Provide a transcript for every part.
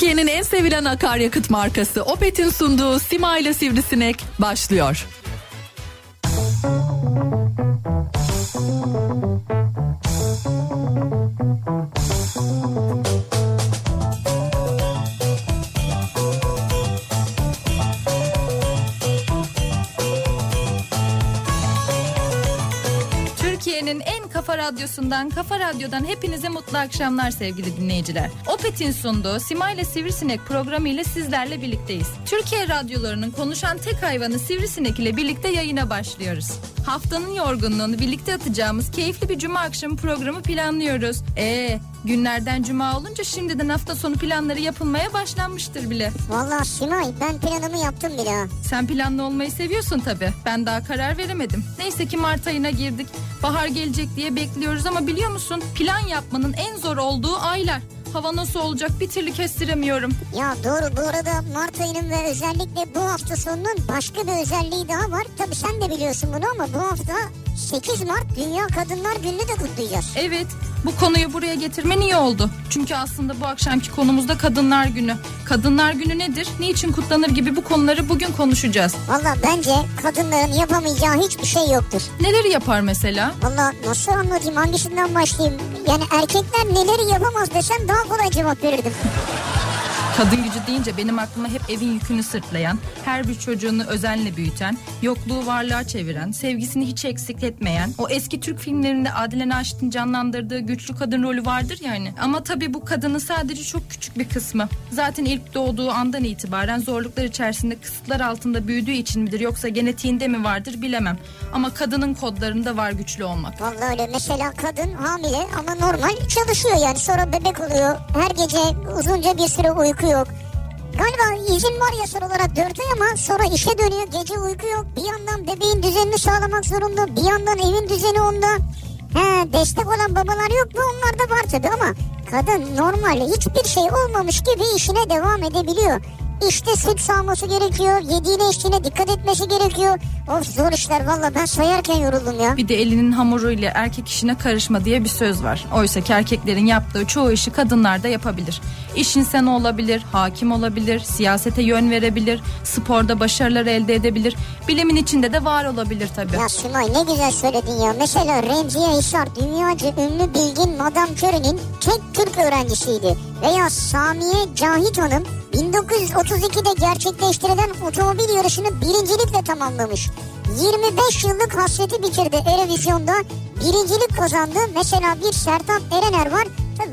Türkiye'nin en sevilen akaryakıt markası Opet'in sunduğu Sima ile Sivrisinek başlıyor. Kafa radyosundan, Kafa Radyo'dan hepinize mutlu akşamlar sevgili dinleyiciler. Opet'in sunduğu Sima ile Sivrisinek programı ile sizlerle birlikteyiz. Türkiye radyolarının konuşan tek hayvanı Sivrisinek ile birlikte yayına başlıyoruz. Haftanın yorgunluğunu birlikte atacağımız keyifli bir cuma akşamı programı planlıyoruz. Ee, günlerden cuma olunca şimdiden hafta sonu planları yapılmaya başlanmıştır bile. Vallahi Simay ben planımı yaptım bile ha. Sen planlı olmayı seviyorsun tabi. Ben daha karar veremedim. Neyse ki Mart ayına girdik. Bahar gelecek diye bekliyoruz ama biliyor musun? Plan yapmanın en zor olduğu aylar. Hava nasıl olacak bir türlü kestiremiyorum. Ya doğru bu arada Mart ayının ve özellikle bu hafta sonunun başka bir özelliği daha var. Tabii sen de biliyorsun bunu ama bu hafta 8 Mart Dünya Kadınlar Günü'nü de kutlayacağız. Evet bu konuyu buraya getirmen iyi oldu. Çünkü aslında bu akşamki konumuzda Kadınlar Günü. Kadınlar Günü nedir? Niçin kutlanır gibi bu konuları bugün konuşacağız. Valla bence kadınların yapamayacağı hiçbir şey yoktur. Neleri yapar mesela? Valla nasıl anlatayım hangisinden başlayayım? Yani erkekler neleri yapamaz desem daha kolay cevap verirdim. Kadın gücü deyince benim aklıma hep evin yükünü sırtlayan, her bir çocuğunu özenle büyüten, yokluğu varlığa çeviren, sevgisini hiç eksik etmeyen, o eski Türk filmlerinde Adile Naşit'in canlandırdığı güçlü kadın rolü vardır yani. Ama tabii bu kadının sadece çok küçük bir kısmı. Zaten ilk doğduğu andan itibaren zorluklar içerisinde kısıtlar altında büyüdüğü için midir yoksa genetiğinde mi vardır bilemem. Ama kadının kodlarında var güçlü olmak. Valla öyle mesela kadın hamile ama normal çalışıyor yani sonra bebek oluyor. Her gece uzunca bir süre uyku yok. Galiba izin var yasal olarak 4 ay ama sonra işe dönüyor gece uyku yok. Bir yandan bebeğin düzenini sağlamak zorunda bir yandan evin düzeni onda. He, destek olan babalar yok mu onlar da var tabii ama kadın normal hiçbir şey olmamış gibi işine devam edebiliyor. İşte süt sağması gerekiyor. Yediğine içtiğine dikkat etmesi gerekiyor. Of zor işler valla ben sayarken yoruldum ya. Bir de elinin hamuruyla erkek işine karışma diye bir söz var. Oysa ki erkeklerin yaptığı çoğu işi kadınlar da yapabilir. İş insanı olabilir, hakim olabilir, siyasete yön verebilir, sporda başarılar elde edebilir. Bilimin içinde de var olabilir tabii. Ya Simay ne güzel söyledin ya. Mesela Remziye Hisar dünyaca ünlü bilgin Madame Curie'nin tek Türk öğrencisiydi. Veya Samiye Cahit Hanım 1932'de gerçekleştirilen otomobil yarışını birincilikle tamamlamış. 25 yıllık hasreti bitirdi Erevizyon'da. Birincilik kazandı. Mesela bir Sertab Erener var.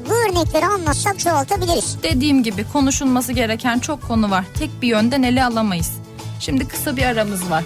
Bu örnekleri anlatsak çoğaltabiliriz. Dediğim gibi konuşulması gereken çok konu var. Tek bir yönden ele alamayız. Şimdi kısa bir aramız var.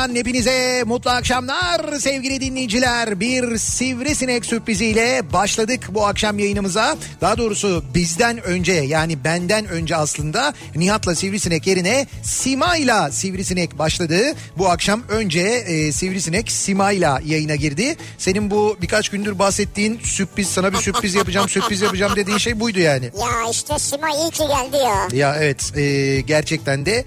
Radyodan hepinize mutlu akşamlar sevgili dinleyiciler. Bir sivrisinek sürpriziyle başladık bu akşam yayınımıza. Daha doğrusu bizden önce yani benden önce aslında Nihat'la sivrisinek yerine Sima'yla sivrisinek başladı. Bu akşam önce e, sivrisinek Sima'yla yayına girdi. Senin bu birkaç gündür bahsettiğin sürpriz sana bir sürpriz yapacağım sürpriz yapacağım dediğin şey buydu yani. Ya işte Simay iyi ki geldi ya. Ya evet e, gerçekten de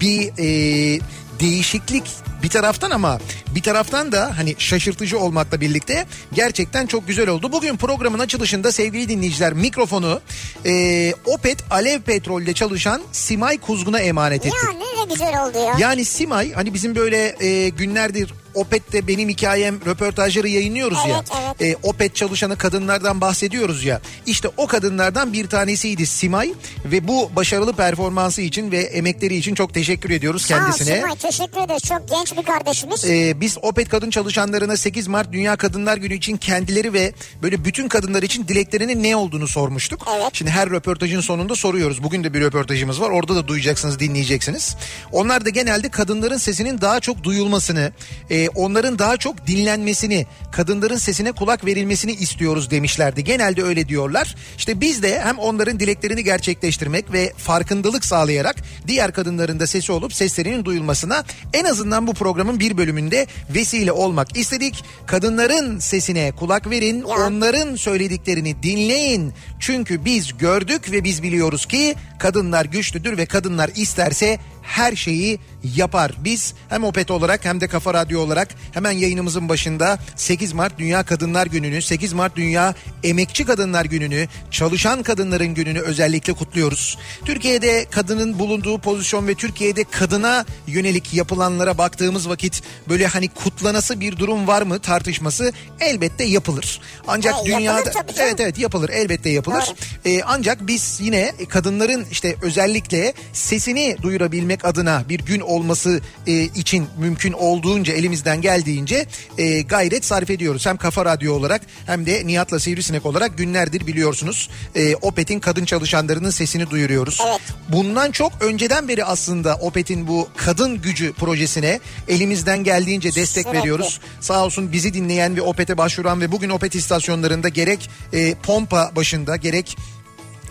bir e, değişiklik bir taraftan ama bir taraftan da hani şaşırtıcı olmakla birlikte gerçekten çok güzel oldu. Bugün programın açılışında sevgili dinleyiciler mikrofonu e, Opet Alev Petrol'de çalışan Simay Kuzgun'a emanet ettik. Ya ne güzel oldu ya. Yani Simay hani bizim böyle e, günlerdir Opet'te benim hikayem röportajları yayınlıyoruz ya. Evet, evet. E, Opet çalışanı kadınlardan bahsediyoruz ya. İşte o kadınlardan bir tanesiydi Simay ve bu başarılı performansı için ve emekleri için çok teşekkür ediyoruz Sağ ol kendisine. Simay teşekkür ederiz. Çok genç bir kardeşimiz. Ee, biz Opet kadın çalışanlarına 8 Mart Dünya Kadınlar Günü için kendileri ve böyle bütün kadınlar için dileklerinin ne olduğunu sormuştuk. Evet. Şimdi her röportajın sonunda soruyoruz. Bugün de bir röportajımız var. Orada da duyacaksınız, dinleyeceksiniz. Onlar da genelde kadınların sesinin daha çok duyulmasını, e, onların daha çok dinlenmesini, kadınların sesine kulak verilmesini istiyoruz demişlerdi. Genelde öyle diyorlar. İşte biz de hem onların dileklerini gerçekleştirmek ve farkındalık sağlayarak diğer kadınların da sesi olup seslerinin duyulmasına en azından bu programın bir bölümünde vesile olmak istedik. Kadınların sesine kulak verin, onların söylediklerini dinleyin. Çünkü biz gördük ve biz biliyoruz ki kadınlar güçlüdür ve kadınlar isterse her şeyi yapar. Biz hem Opet olarak hem de Kafa Radyo olarak hemen yayınımızın başında 8 Mart Dünya Kadınlar Günü'nü, 8 Mart Dünya Emekçi Kadınlar Günü'nü, çalışan kadınların gününü özellikle kutluyoruz. Türkiye'de kadının bulunduğu pozisyon ve Türkiye'de kadına yönelik yapılanlara baktığımız vakit böyle hani kutlanası bir durum var mı tartışması elbette yapılır. Ancak yapılır dünyada evet evet yapılır elbette yapılır. Ee, ancak biz yine kadınların işte özellikle sesini duyurabilmek adına bir gün olması e, için mümkün olduğunca elimizden geldiğince e, gayret sarf ediyoruz. Hem Kafa Radyo olarak hem de Nihat'la Sivrisinek olarak günlerdir biliyorsunuz e, Opet'in kadın çalışanlarının sesini duyuruyoruz. Evet. Bundan çok önceden beri aslında Opet'in bu kadın gücü projesine elimizden geldiğince destek Sürekli. veriyoruz. Sağ olsun bizi dinleyen ve Opet'e başvuran ve bugün Opet istasyonlarında gerek e, pompa başında gerek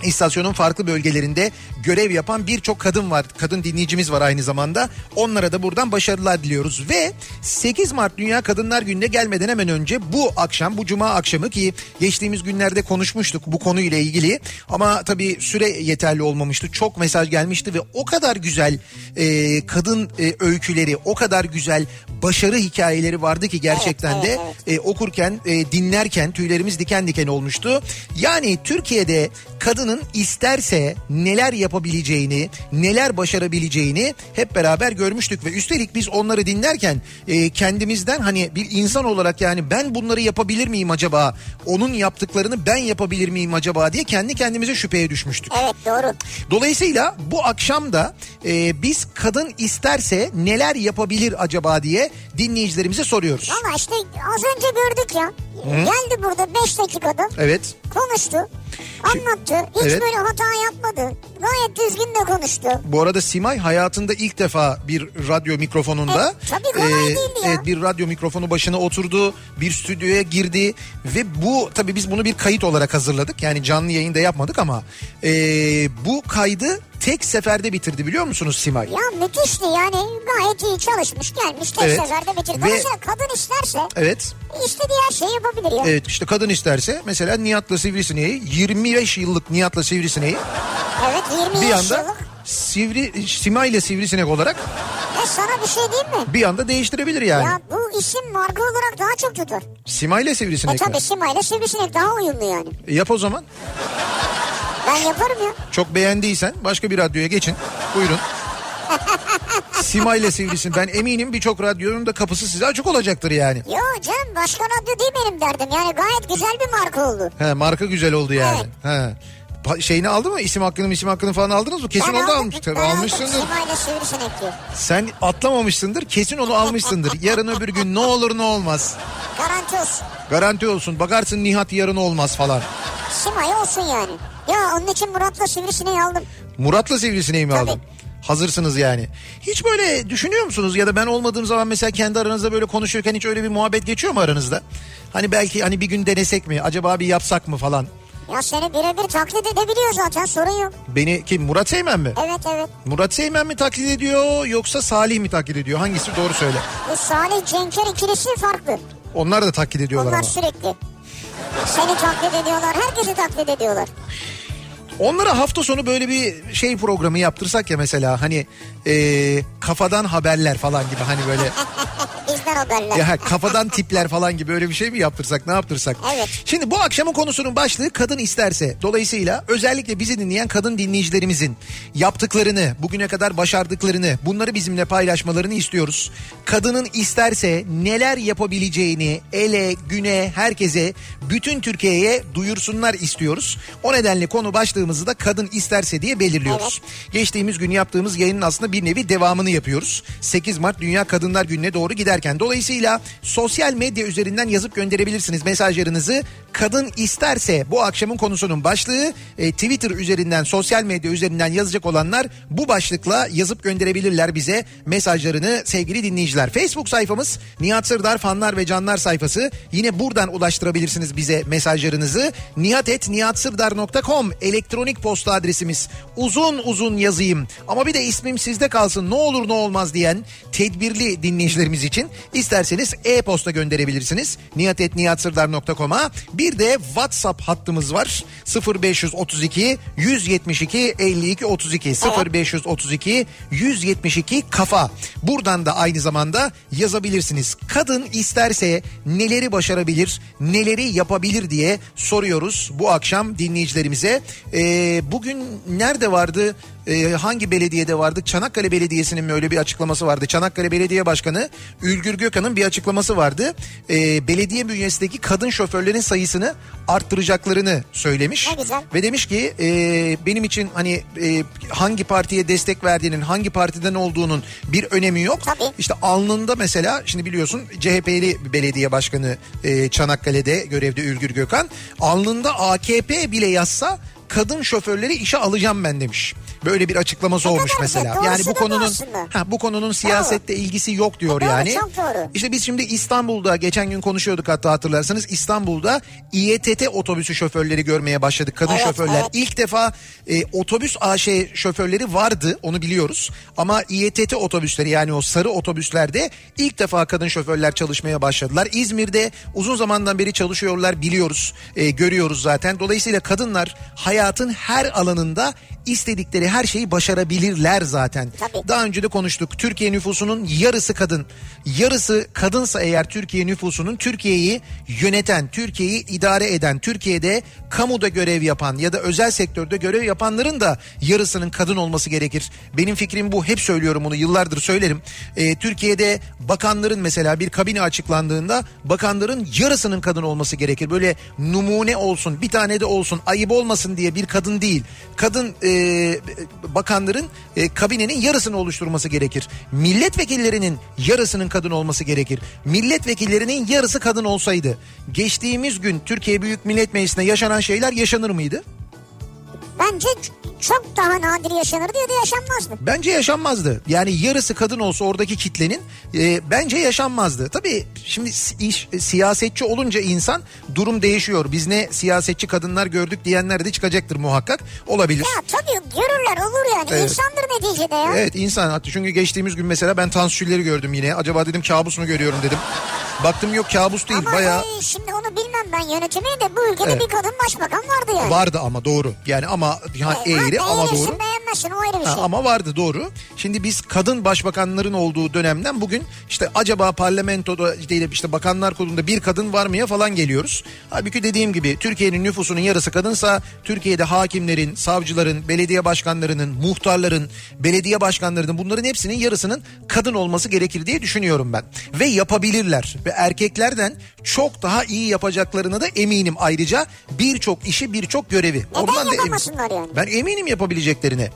İstasyonun farklı bölgelerinde görev yapan birçok kadın var. Kadın dinleyicimiz var aynı zamanda. Onlara da buradan başarılar diliyoruz. Ve 8 Mart Dünya Kadınlar Günü'ne gelmeden hemen önce bu akşam, bu cuma akşamı ki geçtiğimiz günlerde konuşmuştuk bu konuyla ilgili. Ama tabii süre yeterli olmamıştı. Çok mesaj gelmişti ve o kadar güzel e, kadın e, öyküleri, o kadar güzel başarı hikayeleri vardı ki gerçekten de e, okurken, e, dinlerken tüylerimiz diken diken olmuştu. Yani Türkiye'de kadının isterse neler yapabileceğini, neler başarabileceğini hep beraber görmüştük ve üstelik biz onları dinlerken e, kendimizden hani bir insan olarak yani ben bunları yapabilir miyim acaba? Onun yaptıklarını ben yapabilir miyim acaba diye kendi kendimize şüpheye düşmüştük. Evet doğru. Dolayısıyla bu akşam da e, biz kadın isterse neler yapabilir acaba diye dinleyicilerimize soruyoruz. Valla işte az önce gördük ya. Geldi burada 5 dakikada Evet. konuştu. Anlattı. Hiç Evet. böyle hata yapmadı. Gayet düzgün de konuştu. Bu arada Simay hayatında ilk defa bir radyo mikrofonunda Evet, tabii kolay değildi ya. evet, bir radyo mikrofonu başına oturdu, bir stüdyoya girdi ve bu tabii biz bunu bir kayıt olarak hazırladık. Yani canlı yayında yapmadık ama e, bu kaydı tek seferde bitirdi biliyor musunuz Simay? Ya müthişti yani. Gayet iyi çalışmış gelmiş. Tek Evet. seferde bitirdi. Ve- Dolayısıyla kadın isterse Evet. istediği her şeyi yapabilir ya. Evet işte kadın isterse mesela Nihat'la Sivrisineği 25 yıllık Nihat'la Sivrisineği Evet 20 bir anda yıllık. Sivri Simay ile Sivrisinek olarak Ve sana bir şey diyeyim mi? bir anda değiştirebilir yani. Ya bu isim marka olarak daha çok tutar. Simay ile E Sivrisinek mi? tabi Sima ile Sivrisinek daha uyumlu yani. E, yap o zaman. Ben yaparım ya. Çok beğendiysen başka bir radyoya geçin. Buyurun. Sima ile Sivrisin. Ben eminim birçok radyonun da kapısı size açık olacaktır yani. Yo canım başka radyo değil benim derdim. Yani gayet güzel bir marka oldu. He, marka güzel oldu yani. Evet. He. Şeyini aldı mı? İsim hakkını isim hakkını falan aldınız mı? Kesin Ben onu aldım, almış. Tabii almışsındır. Sen atlamamışsındır. Kesin onu almışsındır. Yarın öbür gün ne olur ne olmaz. Garanti olsun. Garanti olsun. Bakarsın Nihat yarın olmaz falan. Simay olsun yani. Ya onun için Murat'la Sivrisineği aldım. Murat'la Sivrisineği mi Tabii. aldın? Hazırsınız yani. Hiç böyle düşünüyor musunuz ya da ben olmadığım zaman mesela kendi aranızda böyle konuşurken hiç öyle bir muhabbet geçiyor mu aranızda? Hani belki hani bir gün denesek mi acaba bir yapsak mı falan. Ya seni birebir taklit edebiliyor zaten sorun yok. Beni kim Murat Seymen mi? Evet evet. Murat Seymen mi taklit ediyor yoksa Salih mi taklit ediyor? Hangisi doğru söyle. Bu Salih Cenker ikilisi farklı. Onlar da taklit ediyorlar Onlar ama. sürekli. Seni taklit ediyorlar. Herkesi taklit ediyorlar. Onlara hafta sonu böyle bir şey programı yaptırsak ya mesela hani e, kafadan haberler falan gibi hani böyle haberler. Ya kafadan tipler falan gibi öyle bir şey mi yaptırsak ne yaptırsak? Evet. Şimdi bu akşamın konusunun başlığı kadın isterse. Dolayısıyla özellikle bizi dinleyen kadın dinleyicilerimizin yaptıklarını, bugüne kadar başardıklarını, bunları bizimle paylaşmalarını istiyoruz. Kadının isterse neler yapabileceğini ele, güne, herkese, bütün Türkiye'ye duyursunlar istiyoruz. O nedenle konu başlığımızı da kadın isterse diye belirliyoruz. Geçtiğimiz gün yaptığımız yayının aslında bir nevi devamını yapıyoruz. 8 Mart Dünya Kadınlar Günü'ne doğru giderken. Dolayısıyla sosyal medya üzerinden yazıp gönderebilirsiniz mesajlarınızı. Kadın isterse bu akşamın konusunun başlığı e, Twitter üzerinden sosyal medya üzerinden yazacak olanlar bu başlıkla yazıp gönderebilirler bize mesajlarını sevgili dinleyiciler. Facebook sayfamız Nihat Sırdar fanlar ve canlar sayfası. Yine buradan ulaştırabilirsiniz bize mesajlarınızı. nihatetnihatsırdar.com elektronik posta adresimiz. Uzun uzun yazayım ama bir de ismim sizde kalsın ne olur ne olmaz diyen tedbirli dinleyicilerimiz için isterseniz e-posta gönderebilirsiniz. nihatetnihatsırdar.com'a bir de WhatsApp hattımız var. 0532 172 52 32 0532 172 kafa. Buradan da aynı zamanda yazabilirsiniz. Kadın isterse neleri başarabilir, neleri yapabilir diye soruyoruz bu akşam dinleyicilerimize. Ee, bugün nerede vardı? Ee, hangi belediyede vardı? Çanakkale Belediyesi'nin mi öyle bir açıklaması vardı? Çanakkale Belediye Başkanı Ülgür Gökhan'ın bir açıklaması vardı. Ee, belediye bünyesindeki kadın şoförlerin sayısını arttıracaklarını söylemiş. Ve demiş ki e, benim için hani e, hangi partiye destek verdiğinin, hangi partiden olduğunun bir önemi yok. Tabii. İşte alnında mesela şimdi biliyorsun CHP'li belediye başkanı e, Çanakkale'de görevde Ülgür Gökhan. Alnında AKP bile yazsa kadın şoförleri işe alacağım ben demiş. Böyle bir açıklaması Ne olmuş güzel, mesela. doğrusu Yani bu konunun ha bu konunun siyasette ilgisi yok diyor E doğru, yani. çok doğru. İşte biz şimdi İstanbul'da geçen gün konuşuyorduk hatta hatırlarsanız İstanbul'da İETT otobüsü şoförleri görmeye başladık. Kadın Evet, şoförler. evet. İlk defa e, otobüs AŞ şoförleri vardı onu biliyoruz. Ama İETT otobüsleri yani o sarı otobüslerde ilk defa kadın şoförler çalışmaya başladılar. İzmir'de uzun zamandan beri çalışıyorlar biliyoruz. e, görüyoruz zaten. Dolayısıyla kadınlar hayatın her alanında istedikleri her şeyi başarabilirler zaten. Tabii. Daha önce de konuştuk. Türkiye nüfusunun yarısı kadın. Yarısı kadınsa eğer Türkiye nüfusunun Türkiye'yi yöneten, Türkiye'yi idare eden, Türkiye'de kamuda görev yapan ya da özel sektörde görev yapanların da yarısının kadın olması gerekir. Benim fikrim bu. Hep söylüyorum bunu. Yıllardır söylerim. Ee, Türkiye'de bakanların mesela bir kabine açıklandığında bakanların yarısının kadın olması gerekir. Böyle numune olsun, bir tane de olsun, ayıp olmasın diye bir kadın değil. Kadın e, bakanların e, kabinenin yarısını oluşturması gerekir. Milletvekillerinin yarısının kadın olması gerekir. Milletvekillerinin yarısı kadın olsaydı geçtiğimiz gün Türkiye Büyük Millet Meclisi'nde yaşanan şeyler yaşanır mıydı? Bence çok daha nadir yaşanırdı ya da yaşanmazdı. Bence yaşanmazdı. Yani yarısı kadın olsa oradaki kitlenin e, bence yaşanmazdı. Tabii şimdi iş, e, siyasetçi olunca insan durum değişiyor. Biz ne siyasetçi kadınlar gördük diyenler de çıkacaktır muhakkak. Olabilir. Ya tabii görürler olur yani. Evet. İnsandır neticede ya. Evet insan hatta çünkü geçtiğimiz gün mesela ben tansiyonları gördüm yine. Acaba dedim kabus mu görüyorum dedim. Baktım yok kabus değil Ama bayağı e, şimdi onu bilmem ben yönetimi de bu ülkede Evet. bir kadın başbakan vardı yani. vardı ama doğru. Yani ama yani E, eğri ama doğru. beğenmezsin o ayrı bir Ha, şey. ama vardı doğru. Şimdi biz kadın başbakanların olduğu dönemden bugün işte acaba parlamentoda değil işte bakanlar kurulunda bir kadın var mı ya falan geliyoruz. Halbuki dediğim gibi Türkiye'nin nüfusunun yarısı kadınsa Türkiye'de hakimlerin, savcıların, belediye başkanlarının, muhtarların, belediye başkanlarının bunların hepsinin yarısının kadın olması gerekir diye düşünüyorum ben. Ve yapabilirler ve erkeklerden çok daha iyi yapacaklarına da eminim ayrıca birçok işi birçok görevi. Neden da eminim. yapamasınlar yani? Ben eminim yapabileceklerini.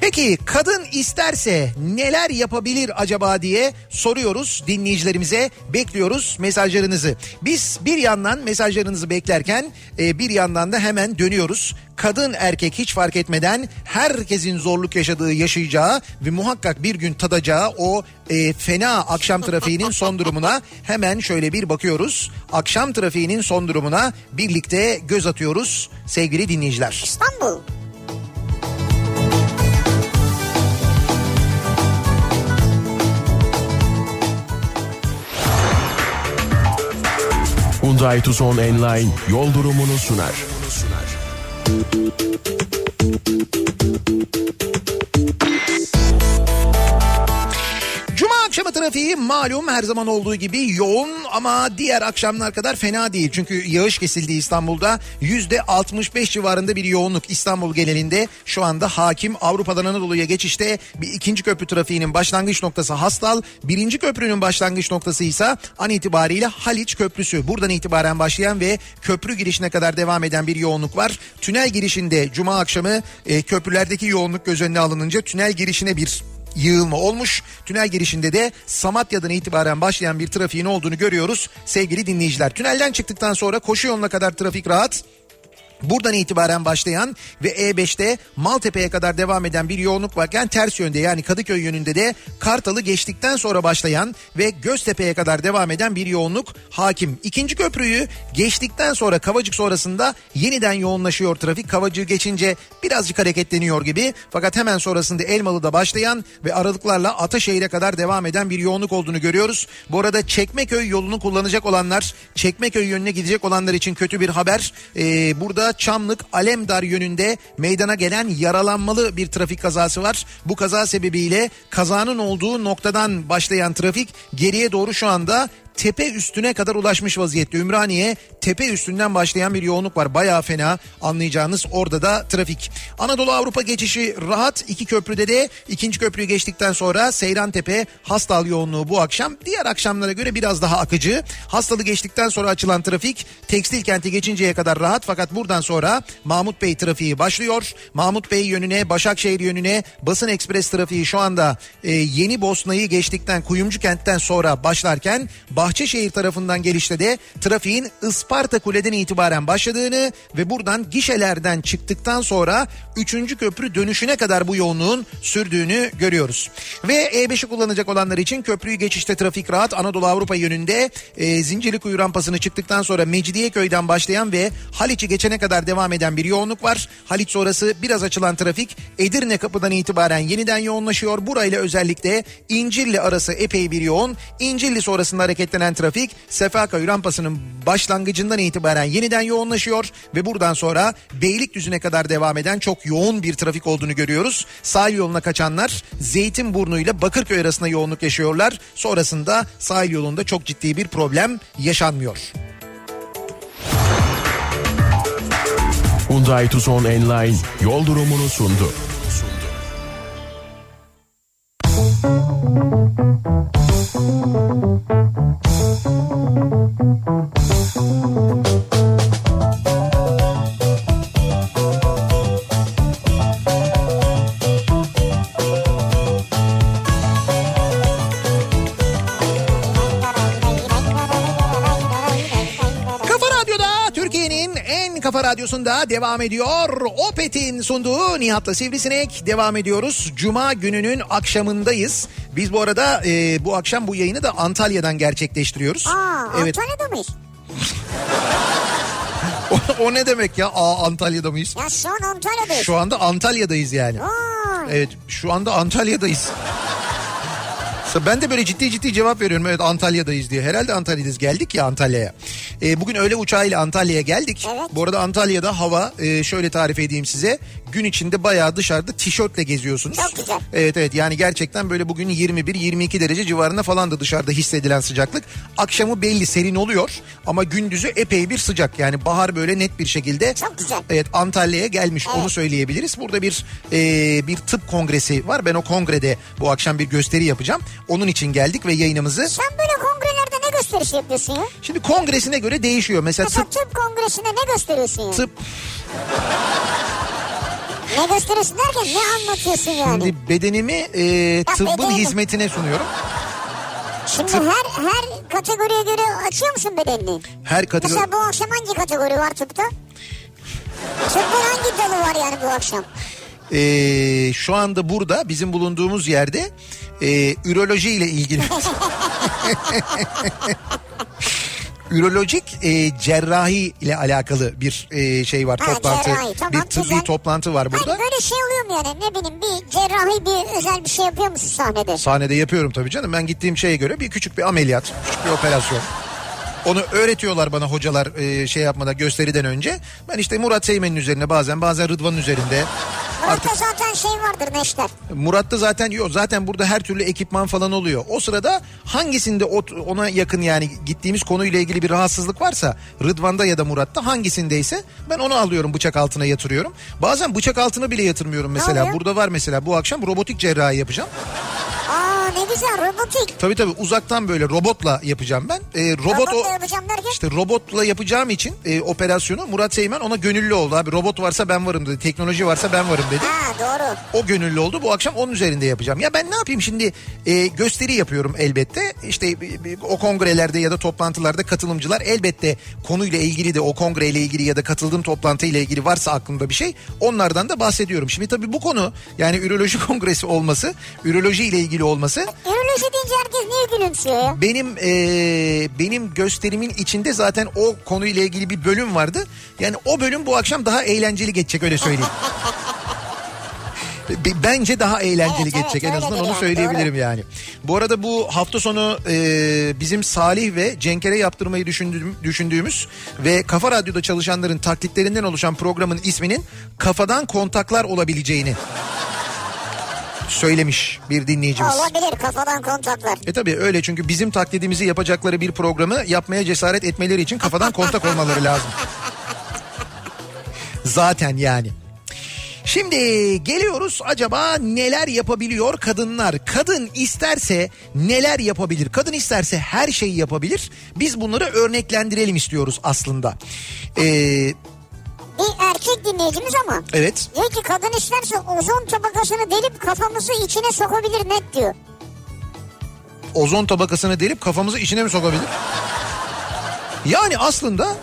Peki kadın isterse neler yapabilir acaba diye soruyoruz dinleyicilerimize. Bekliyoruz mesajlarınızı. Biz bir yandan mesajlarınızı beklerken e, bir yandan da hemen dönüyoruz. Kadın erkek hiç fark etmeden herkesin zorluk yaşadığı yaşayacağı ve muhakkak bir gün tadacağı o e, fena akşam trafiğinin son durumuna hemen şöyle bir bakıyoruz. Akşam trafiğinin son durumuna birlikte göz atıyoruz sevgili dinleyiciler. İstanbul. Hyundai Tucson Enline yol durumunu sunar. Cuma akşamı trafiği malum her zaman olduğu gibi yoğun ama diğer akşamlar kadar fena değil. Çünkü yağış kesildi İstanbul'da. Yüzde 65 civarında bir yoğunluk İstanbul genelinde şu anda hakim. Avrupa'dan Anadolu'ya geçişte bir ikinci köprü trafiğinin başlangıç noktası Hastal. Birinci köprünün başlangıç noktası ise an itibariyle Haliç Köprüsü. Buradan itibaren başlayan ve köprü girişine kadar devam eden bir yoğunluk var. Tünel girişinde cuma akşamı e, köprülerdeki yoğunluk göz önüne alınınca tünel girişine bir yığılma olmuş. Tünel girişinde de Samatya'dan itibaren başlayan bir trafiğin olduğunu görüyoruz sevgili dinleyiciler. Tünelden çıktıktan sonra koşu yoluna kadar trafik rahat. Buradan itibaren başlayan ve E5'te Maltepe'ye kadar devam eden bir yoğunluk varken ters yönde yani Kadıköy yönünde de Kartal'ı geçtikten sonra başlayan ve Göztepe'ye kadar devam eden bir yoğunluk hakim. İkinci köprüyü geçtikten sonra Kavacık sonrasında yeniden yoğunlaşıyor trafik. Kavacığı geçince birazcık hareketleniyor gibi fakat hemen sonrasında Elmalı'da başlayan ve aralıklarla Ataşehir'e kadar devam eden bir yoğunluk olduğunu görüyoruz. Bu arada Çekmeköy yolunu kullanacak olanlar, Çekmeköy yönüne gidecek olanlar için kötü bir haber. Ee, burada Çamlık Alemdar yönünde meydana gelen yaralanmalı bir trafik kazası var. Bu kaza sebebiyle kazanın olduğu noktadan başlayan trafik geriye doğru şu anda tepe üstüne kadar ulaşmış vaziyette. Ümraniye tepe üstünden başlayan bir yoğunluk var. Bayağı fena anlayacağınız orada da trafik. Anadolu Avrupa geçişi rahat. iki köprüde de ikinci köprüyü geçtikten sonra Seyran Tepe Hastal yoğunluğu bu akşam. Diğer akşamlara göre biraz daha akıcı. Hastalı geçtikten sonra açılan trafik tekstil kenti geçinceye kadar rahat. Fakat buradan sonra Mahmut Bey trafiği başlıyor. Mahmut Bey yönüne Başakşehir yönüne basın ekspres trafiği şu anda e, Yeni Bosna'yı geçtikten Kuyumcu kentten sonra başlarken Bahçeşehir tarafından gelişte de trafiğin Isparta Kule'den itibaren başladığını ve buradan gişelerden çıktıktan sonra 3. köprü dönüşüne kadar bu yoğunluğun sürdüğünü görüyoruz. Ve E5'i kullanacak olanlar için köprüyü geçişte trafik rahat Anadolu Avrupa yönünde e, Zincirlikuyu rampasını çıktıktan sonra Mecidiyeköy'den başlayan ve Haliç'i geçene kadar devam eden bir yoğunluk var. Haliç sonrası biraz açılan trafik Edirne kapıdan itibaren yeniden yoğunlaşıyor. Burayla özellikle İncirli arası epey bir yoğun. İncirli sonrasında hareketlenen trafik Sefaköy rampasının başlangıcından itibaren yeniden yoğunlaşıyor ve buradan sonra Beylikdüzü'ne kadar devam eden çok yoğun bir trafik olduğunu görüyoruz. Sahil yoluna kaçanlar Zeytinburnu ile Bakırköy arasında yoğunluk yaşıyorlar. Sonrasında sahil yolunda çok ciddi bir problem yaşanmıyor. Hyundai Tucson Enline yol durumunu sundu. Kafa radyosunda devam ediyor. Opet'in sunduğu Nihat'la Sivrisinek devam ediyoruz. Cuma gününün akşamındayız. Biz bu arada e, bu akşam bu yayını da Antalya'dan gerçekleştiriyoruz. Aa evet. Antalya'da mıyız? O, o ne demek ya? Aa Antalya'da mıyız? Ya şu an Antalya'dayız. Şu anda Antalya'dayız yani. Aa, Evet şu anda Antalya'dayız. Ben de böyle ciddi ciddi cevap veriyorum. Evet Antalya'dayız diye. Herhalde Antalya'dayız. Geldik ya Antalya'ya. Ee, bugün öğle uçağıyla Antalya'ya geldik. Evet. Bu arada Antalya'da hava e, şöyle tarif edeyim size. Gün içinde bayağı dışarıda tişörtle geziyorsunuz. Çok güzel. Evet evet yani gerçekten böyle bugün 21-22 derece civarında falan da dışarıda hissedilen sıcaklık. Akşamı belli serin oluyor ama gündüzü epey bir sıcak. Yani bahar böyle net bir şekilde Çok güzel. Evet Antalya'ya gelmiş Evet. onu söyleyebiliriz. Burada bir e, bir tıp kongresi var. Ben o kongrede bu akşam bir gösteri yapacağım. Onun için geldik ve yayınımızı. sen böyle kongrelerde ne gösterisi yapıyorsun ya? Şimdi kongresine göre değişiyor. Mesela Mesela tıp tıp kongresinde ne gösteriyorsun ya? tıp Ne gösteriyorsun derken ne anlatıyorsun yani? şimdi bedenimi e, tıbbın bedenimi. hizmetine sunuyorum. Şimdi her her kategoriye göre açıyor musun bedenini? Her kategori Mesela bu akşam hangi kategori var tıpta? Tıbbın hangi dalı var yani bu akşam? E, şu anda burada bizim bulunduğumuz yerde e, üroloji ile ilgili ürolojik e, cerrahi ile alakalı bir e, şey var Ha, toplantı cerrahi, tamam, bir tıbbi güzel. toplantı var burada. Hayır böyle şey oluyor mu yani ne bileyim bir cerrahi bir özel bir şey yapıyor musun sahnede? Sahnede yapıyorum tabii canım. Ben gittiğim şeye göre bir küçük bir ameliyat, küçük bir operasyon. Onu öğretiyorlar bana hocalar e, şey yapmadan gösteriden önce. Ben işte Murat Seymen'in üzerine bazen bazen Rıdvan'ın üzerinde Murat'ta zaten şey vardır Neşter. Murat'ta zaten yok zaten burada her türlü ekipman falan oluyor. O sırada hangisinde ona yakın yani gittiğimiz konuyla ilgili bir rahatsızlık varsa Rıdvan'da ya da Murat'ta hangisindeyse ben onu alıyorum bıçak altına yatırıyorum. Bazen bıçak altına bile yatırmıyorum mesela. Burada var mesela bu akşam robotik cerrahi yapacağım. Aa ne güzel robotik. Tabii tabii uzaktan böyle robotla yapacağım ben. Ee, robot Robotla o yapacağım derken? işte robotla yapacağım için e, operasyonu Murat Seymen ona gönüllü oldu abi. Robot varsa ben varım dedi. Teknoloji varsa ben varım dedi. Ha doğru. O gönüllü oldu. Bu akşam onun üzerinde yapacağım. Ya ben ne yapayım şimdi e, gösteri yapıyorum elbette. İşte e, o kongrelerde ya da toplantılarda katılımcılar elbette konuyla ilgili de o kongreyle ilgili ya da katıldığım toplantıyla ilgili varsa aklımda bir şey onlardan da bahsediyorum. Şimdi tabii bu konu yani üroloji kongresi olması, üroloji ile ilgili olması Üroloji deyince herkes niye gülümsüyor ya? benim e, benim gösterimin içinde zaten o konuyla ilgili bir bölüm vardı. Yani o bölüm bu akşam daha eğlenceli geçecek öyle söyleyeyim. Bence daha eğlenceli Evet, geçecek evet, en azından onu söyleyebilirim doğru. yani. Bu arada bu hafta sonu e, bizim Salih ve Cenkere yaptırmayı düşündüğüm, düşündüğümüz ve Kafa Radyo'da çalışanların taklitlerinden oluşan programın isminin kafadan kontaklar olabileceğini söylemiş bir dinleyicimiz. Olabilir kafadan kontaklar. E tabii öyle çünkü bizim taklidimizi yapacakları bir programı yapmaya cesaret etmeleri için kafadan kontak olmaları lazım. Zaten yani. Şimdi geliyoruz acaba neler yapabiliyor kadınlar? Kadın isterse neler yapabilir? Kadın isterse her şeyi yapabilir. Biz bunları örneklendirelim istiyoruz aslında. Ee, Bir erkek dinleyicimiz ama. evet. Diyor ki kadın isterse ozon tabakasını delip kafamızı içine sokabilir net diyor. Ozon tabakasını delip kafamızı içine mi sokabilir? Yani aslında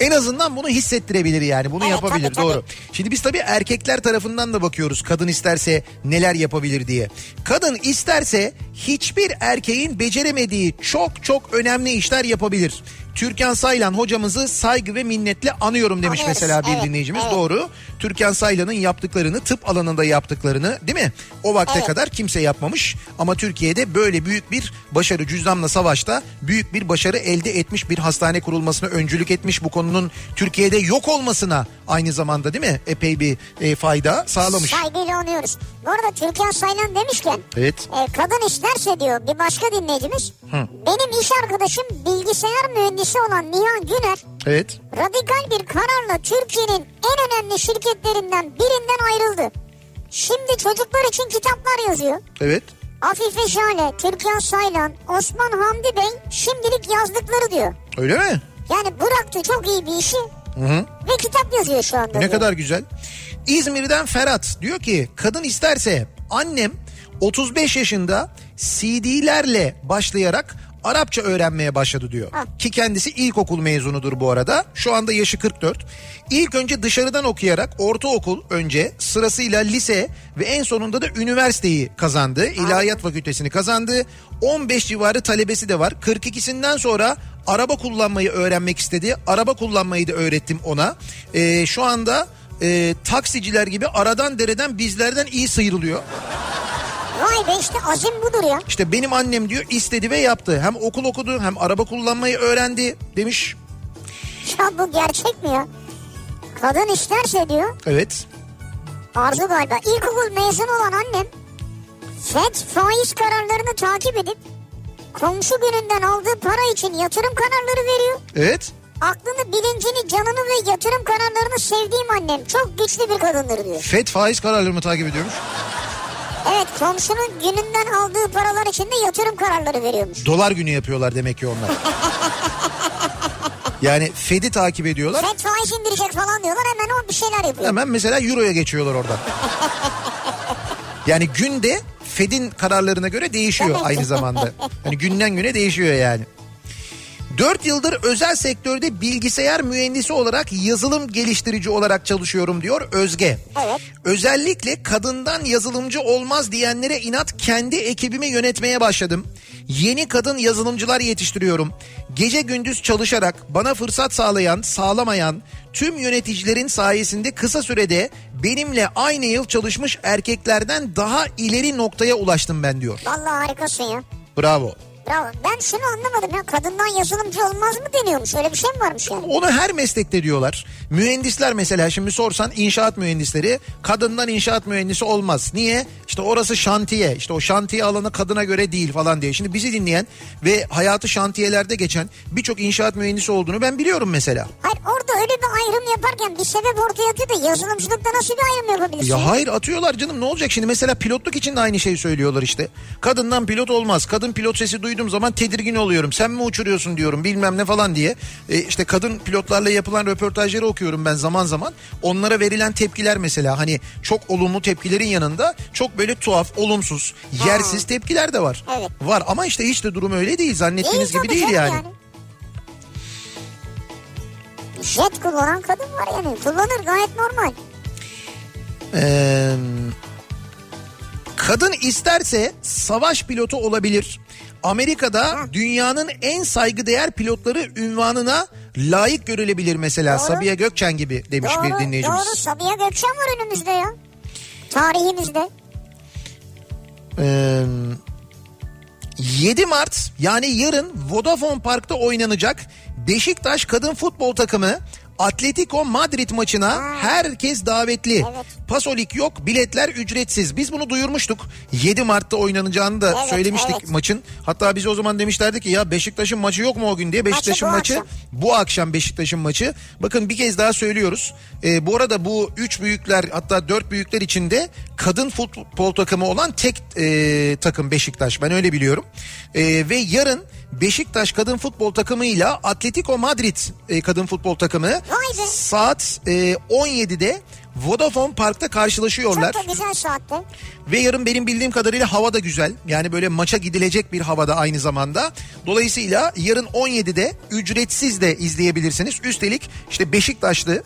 en azından bunu hissettirebilir yani bunu Evet, yapabilir tabii, tabii. doğru. Şimdi biz tabii erkekler tarafından da bakıyoruz kadın isterse neler yapabilir diye. Kadın isterse hiçbir erkeğin beceremediği çok çok önemli işler yapabilir. Türkan Saylan hocamızı saygı ve minnetle anıyorum demiş Anıyoruz, mesela bir evet, dinleyicimiz. evet. Doğru. Türkan Saylan'ın yaptıklarını tıp alanında yaptıklarını değil mi? O vakte Evet. kadar kimse yapmamış ama Türkiye'de böyle büyük bir başarı cüzdanla savaşta büyük bir başarı elde etmiş bir hastane kurulmasına öncülük etmiş bu konunun Türkiye'de yok olmasına aynı zamanda değil mi? Epey bir e, fayda sağlamış. Saygıyla anıyoruz. Bu arada Türkan Saylan demişken Evet. e, kadın isterse diyor bir başka dinleyicimiz. Benim iş arkadaşım bilgisayar mühendisi olan Nihan Güner Evet. radikal bir kararla Türkiye'nin en önemli şirketlerinden birinden ayrıldı. Şimdi çocuklar için kitaplar yazıyor. Evet. Afife Şale, Türkan Saylan, Osman Hamdi Bey şimdilik yazdıkları diyor. Öyle mi? Yani bıraktı çok iyi bir işi Hı hı. ve kitap yazıyor şu anda. Ne diyor. kadar güzel. İzmir'den Ferhat diyor ki kadın isterse annem 35 yaşında CD'lerle başlayarak Arapça öğrenmeye başladı diyor. Ki kendisi ilkokul mezunudur bu arada. Şu anda yaşı 44. İlk önce dışarıdan okuyarak ortaokul önce sırasıyla lise ve en sonunda da üniversiteyi kazandı. İlahiyat fakültesini kazandı. 15 civarı talebesi de var. 42'sinden sonra araba kullanmayı öğrenmek istedi. Araba kullanmayı da öğrettim ona. Ee, şu anda e, taksiciler gibi aradan dereden bizlerden iyi sıyrılıyor. Vay be işte azim budur ya. İşte benim annem diyor istedi ve yaptı. Hem okul okudu hem araba kullanmayı öğrendi demiş. Ya bu gerçek mi ya? Kadın isterse diyor Evet. Arzu galiba ilkokul mezunu olan annem FED faiz kararlarını takip edip komşu gününden aldığı para için yatırım kararları veriyor. Evet. Aklını, bilincini, canını ve yatırım kararlarını sevdiğim annem çok güçlü bir kadındır diyor. FED faiz kararlarını takip ediyormuş. Evet komşunun gününden aldığı paralar için de yatırım kararları veriyormuş. Dolar günü yapıyorlar demek ki onlar. Yani FED'i takip ediyorlar. FED faiz indirecek falan diyorlar hemen o bir şeyler yapıyor. Hemen mesela Euro'ya geçiyorlar oradan. Yani günde Fed'in kararlarına göre değişiyor aynı zamanda. Hani günden güne değişiyor yani. 4 yıldır özel sektörde bilgisayar mühendisi olarak yazılım geliştirici olarak çalışıyorum diyor Özge. Evet. Özellikle kadından yazılımcı olmaz diyenlere inat kendi ekibimi yönetmeye başladım. Yeni kadın yazılımcılar yetiştiriyorum. Gece gündüz çalışarak bana fırsat sağlayan, sağlamayan tüm yöneticilerin sayesinde kısa sürede benimle aynı yıl çalışmış erkeklerden daha ileri noktaya ulaştım ben diyor. Vallahi harikasın ya. Bravo. Bravo. Ben şunu anlamadım ya. Kadından yazılımcı olmaz mı deniyormuş? Öyle bir şey mi varmış yani? Onu her meslekte diyorlar. Mühendisler mesela şimdi sorsan inşaat mühendisleri kadından inşaat mühendisi olmaz. Niye? İşte orası şantiye. İşte o şantiye alanı kadına göre değil falan diye. Şimdi bizi dinleyen ve hayatı şantiyelerde geçen birçok inşaat mühendisi olduğunu ben biliyorum mesela. Hayır orada öyle bir ayrım yaparken bir sebep ortaya atıyor da yazılımcılıkta nasıl bir ayrım yapabilirsin? Ya hayır atıyorlar canım ne olacak şimdi mesela pilotluk için de aynı şeyi söylüyorlar işte. Kadından pilot olmaz. Kadın pilot sesi duyduğum zaman tedirgin oluyorum. Sen mi uçuruyorsun diyorum bilmem ne falan diye. E, işte kadın pilotlarla yapılan röportajları okuyorum ben zaman zaman. Onlara verilen tepkiler mesela hani çok olumlu tepkilerin yanında çok böyle tuhaf, olumsuz, yersiz tepkiler de var. Evet. Var ama işte hiç de durum öyle değil. Zannettiğiniz Değil gibi değil canım yani. Jet kullanan kadın var yani. Kullanır gayet normal. Ee, kadın isterse savaş pilotu olabilir. Amerika'da dünyanın en saygıdeğer pilotları ünvanına layık görülebilir mesela Doğru. Sabiha Gökçen gibi demiş doğru, bir dinleyicimiz. Doğru Sabiha Gökçen var önümüzde ya. Tarihimizde. Ee, 7 Mart yani yarın Vodafone Park'ta oynanacak Beşiktaş kadın futbol takımı Atletico Madrid maçına herkes davetli. Evet. Pasolik yok, biletler ücretsiz. Biz bunu duyurmuştuk. 7 Mart'ta oynanacağını da Evet, söylemiştik evet. maçın. Hatta biz o zaman demişlerdi ki ya Beşiktaş'ın maçı yok mu o gün diye. Beşiktaş'ın bu maçı akşam. bu akşam Beşiktaş'ın maçı. Bakın bir kez daha söylüyoruz. Ee, bu arada bu üç büyükler hatta dört büyükler içinde kadın futbol takımı olan tek e, takım Beşiktaş. Ben öyle biliyorum. E, ve yarın Beşiktaş kadın futbol takımıyla Atletico Madrid e, kadın futbol takımı saat e, 17'de Vodafone Park'ta karşılaşıyorlar. Çok da güzel saatte. Ve yarın benim bildiğim kadarıyla hava da güzel. Yani böyle maça gidilecek bir havada aynı zamanda. Dolayısıyla yarın 17'de ücretsiz de izleyebilirsiniz. Üstelik işte Beşiktaşlı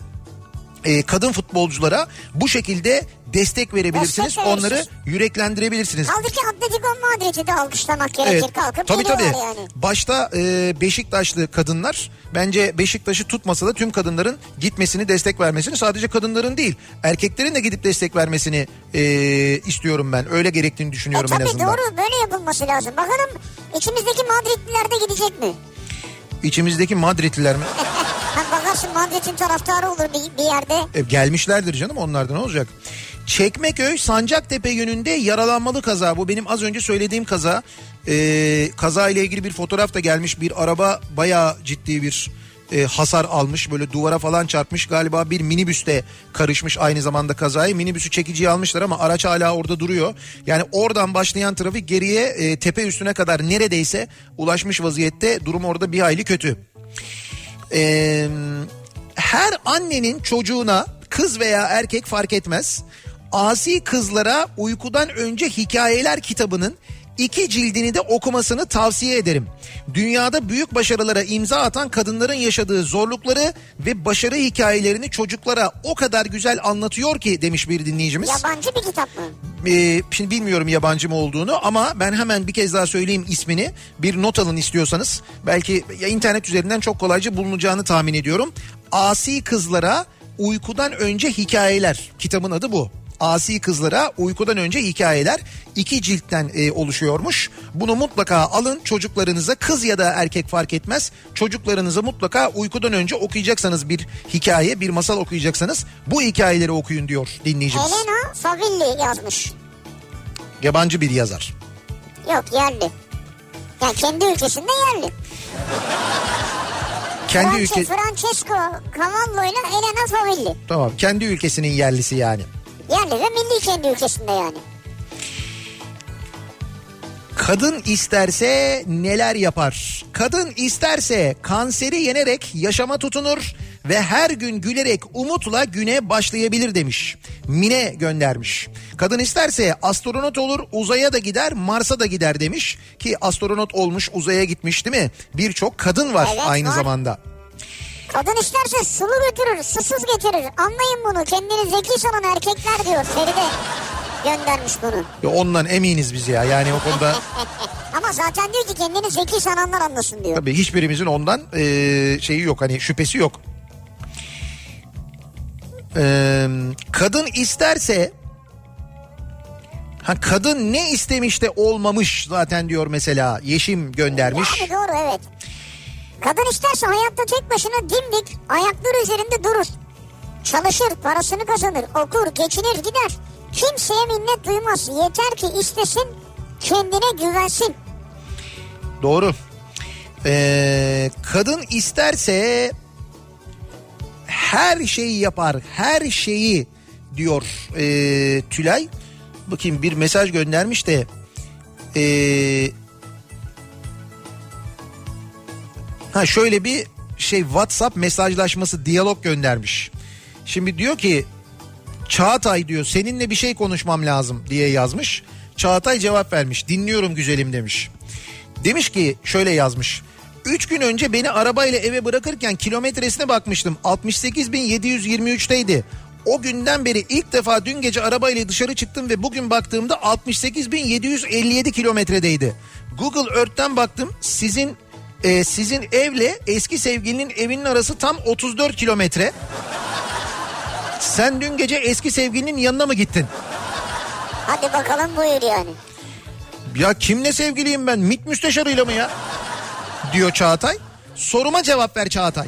e, kadın futbolculara bu şekilde destek verebilirsiniz. Destek. Onları yüreklendirebilirsiniz. Kaldı ki Atletico Madrid'i de alkışlamak gerekir. Evet. Kalkıp Tabii tabii. yani. Başta e, Beşiktaşlı kadınlar bence Beşiktaş'ı tutmasa da tüm kadınların gitmesini destek vermesini sadece kadınların değil erkeklerin de gidip destek vermesini e, istiyorum ben. Öyle gerektiğini E düşünüyorum en tabii azından. doğru böyle yapılması lazım. Bakalım içimizdeki Madridliler de gidecek mi? İçimizdeki Madridliler mi? Bakarsın Madrid'in taraftarı olur bir, bir yerde. E, gelmişlerdir canım onlardan ne olacak? Çekmeköy Sancaktepe yönünde yaralanmalı kaza. Bu benim az önce söylediğim kaza. E, kaza ile ilgili bir fotoğraf da gelmiş. Bir araba bayağı ciddi bir e, hasar almış. Böyle duvara falan çarpmış. Galiba bir minibüste karışmış aynı zamanda kazayı. Minibüsü çekiciye almışlar ama araç hala orada duruyor. Yani oradan başlayan trafik geriye e, tepe üstüne kadar neredeyse ulaşmış vaziyette. Durum orada bir hayli kötü. Ee, her annenin çocuğuna kız veya erkek fark etmez. Asi kızlara uykudan önce hikayeler kitabının iki cildini de okumasını tavsiye ederim. Dünyada büyük başarılara imza atan kadınların yaşadığı zorlukları ve başarı hikayelerini çocuklara o kadar güzel anlatıyor ki demiş bir dinleyicimiz. Yabancı bir kitap mı? Ee, şimdi bilmiyorum yabancı mı olduğunu ama ben hemen bir kez daha söyleyeyim ismini. Bir not alın istiyorsanız. Belki ya internet üzerinden çok kolayca bulunacağını tahmin ediyorum. Asi Kızlara Uykudan Önce Hikayeler. Kitabın adı bu. Asi Kızlara Uykudan Önce Hikayeler iki ciltten e, oluşuyormuş. Bunu mutlaka alın çocuklarınıza kız ya da erkek fark etmez. Çocuklarınıza mutlaka uykudan önce okuyacaksanız bir hikaye bir masal okuyacaksanız bu hikayeleri okuyun diyor dinleyicimiz. Elena Favilli yazmış. Yabancı bir yazar. Yok yerli. Yani kendi ülkesinde yerli. Kendi Frances- ülke Francesco Cavallo ile Elena Favilli. tamam kendi ülkesinin yerlisi yani. Yerli ve milli kendi ülkesinde yani. Kadın isterse neler yapar? Kadın isterse kanseri yenerek yaşama tutunur ve her gün gülerek umutla güne başlayabilir demiş. Mine göndermiş. Kadın isterse astronot olur uzaya da gider Mars'a da gider demiş. Ki astronot olmuş uzaya gitmiş değil mi? Birçok kadın var Evet, aynı var. zamanda. Kadın isterse sulu götürür, susuz getirir. Anlayın bunu. Kendini zeki sanan erkekler diyor. Feride göndermiş bunu. Ya ondan eminiz biz ya yani o konuda Ama zaten diyor ki kendini zeki sananlar anlasın diyor. tabii hiçbirimizin ondan eee, şeyi yok hani şüphesi yok. Eee, kadın isterse Ha kadın ne istemiş de olmamış zaten diyor mesela Yeşim göndermiş. Yani doğru evet. Kadın isterse hayatta tek başına dimdik ayakları üzerinde durur. Çalışır, parasını kazanır, okur, geçinir, gider. Kimseye minnet duymaz. Yeter ki istesin, kendine güvensin. Doğru. Ee, kadın isterse her şeyi yapar. Her şeyi diyor ee, Tülay. Bakayım bir mesaj göndermiş de ee, ha şöyle bir şey WhatsApp mesajlaşması diyalog göndermiş. Şimdi diyor ki Çağatay diyor seninle bir şey konuşmam lazım diye yazmış. Çağatay cevap vermiş dinliyorum güzelim demiş. Demiş ki şöyle yazmış. 3 gün önce beni arabayla eve bırakırken kilometresine bakmıştım. 68.723'teydi. O günden beri ilk defa dün gece arabayla dışarı çıktım ve bugün baktığımda 68.757 kilometredeydi. Google Earth'ten baktım sizin e, sizin evle eski sevgilinin evinin arası tam 34 kilometre. Sen dün gece eski sevgilinin yanına mı gittin? Hadi bakalım buyur yani. Ya kimle sevgiliyim ben? MİT müsteşarıyla mı ya? Diyor Çağatay. Soruma cevap ver Çağatay.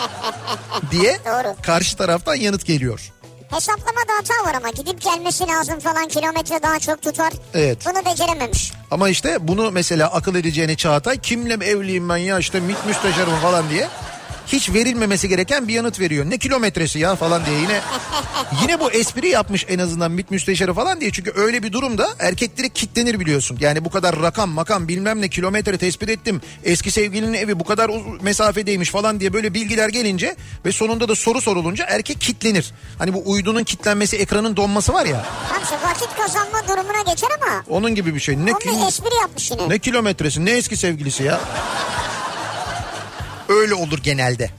Diye Doğru. karşı taraftan yanıt geliyor. Hesaplamada hata var ama gidip gelmesi lazım falan kilometre daha çok tutar. Evet. Bunu becerememiş. Ama işte bunu mesela akıl edeceğini Çağatay kimle evliyim ben ya işte MİT müsteşarım falan diye hiç verilmemesi gereken bir yanıt veriyor. Ne kilometresi ya falan diye yine yine bu espri yapmış en azından MİT müsteşarı falan diye. Çünkü öyle bir durumda erkek direkt kitlenir biliyorsun. Yani bu kadar rakam makam bilmem ne kilometre tespit ettim. Eski sevgilinin evi bu kadar mesafedeymiş falan diye böyle bilgiler gelince ve sonunda da soru sorulunca erkek kitlenir. Hani bu uydunun kitlenmesi ekranın donması var ya Tam işte vakit kazanma durumuna geçer ama onun gibi bir şey. Ne, onun kil- bir espri yapmış yine. ne kilometresi ne eski sevgilisi ya. Öyle olur genelde.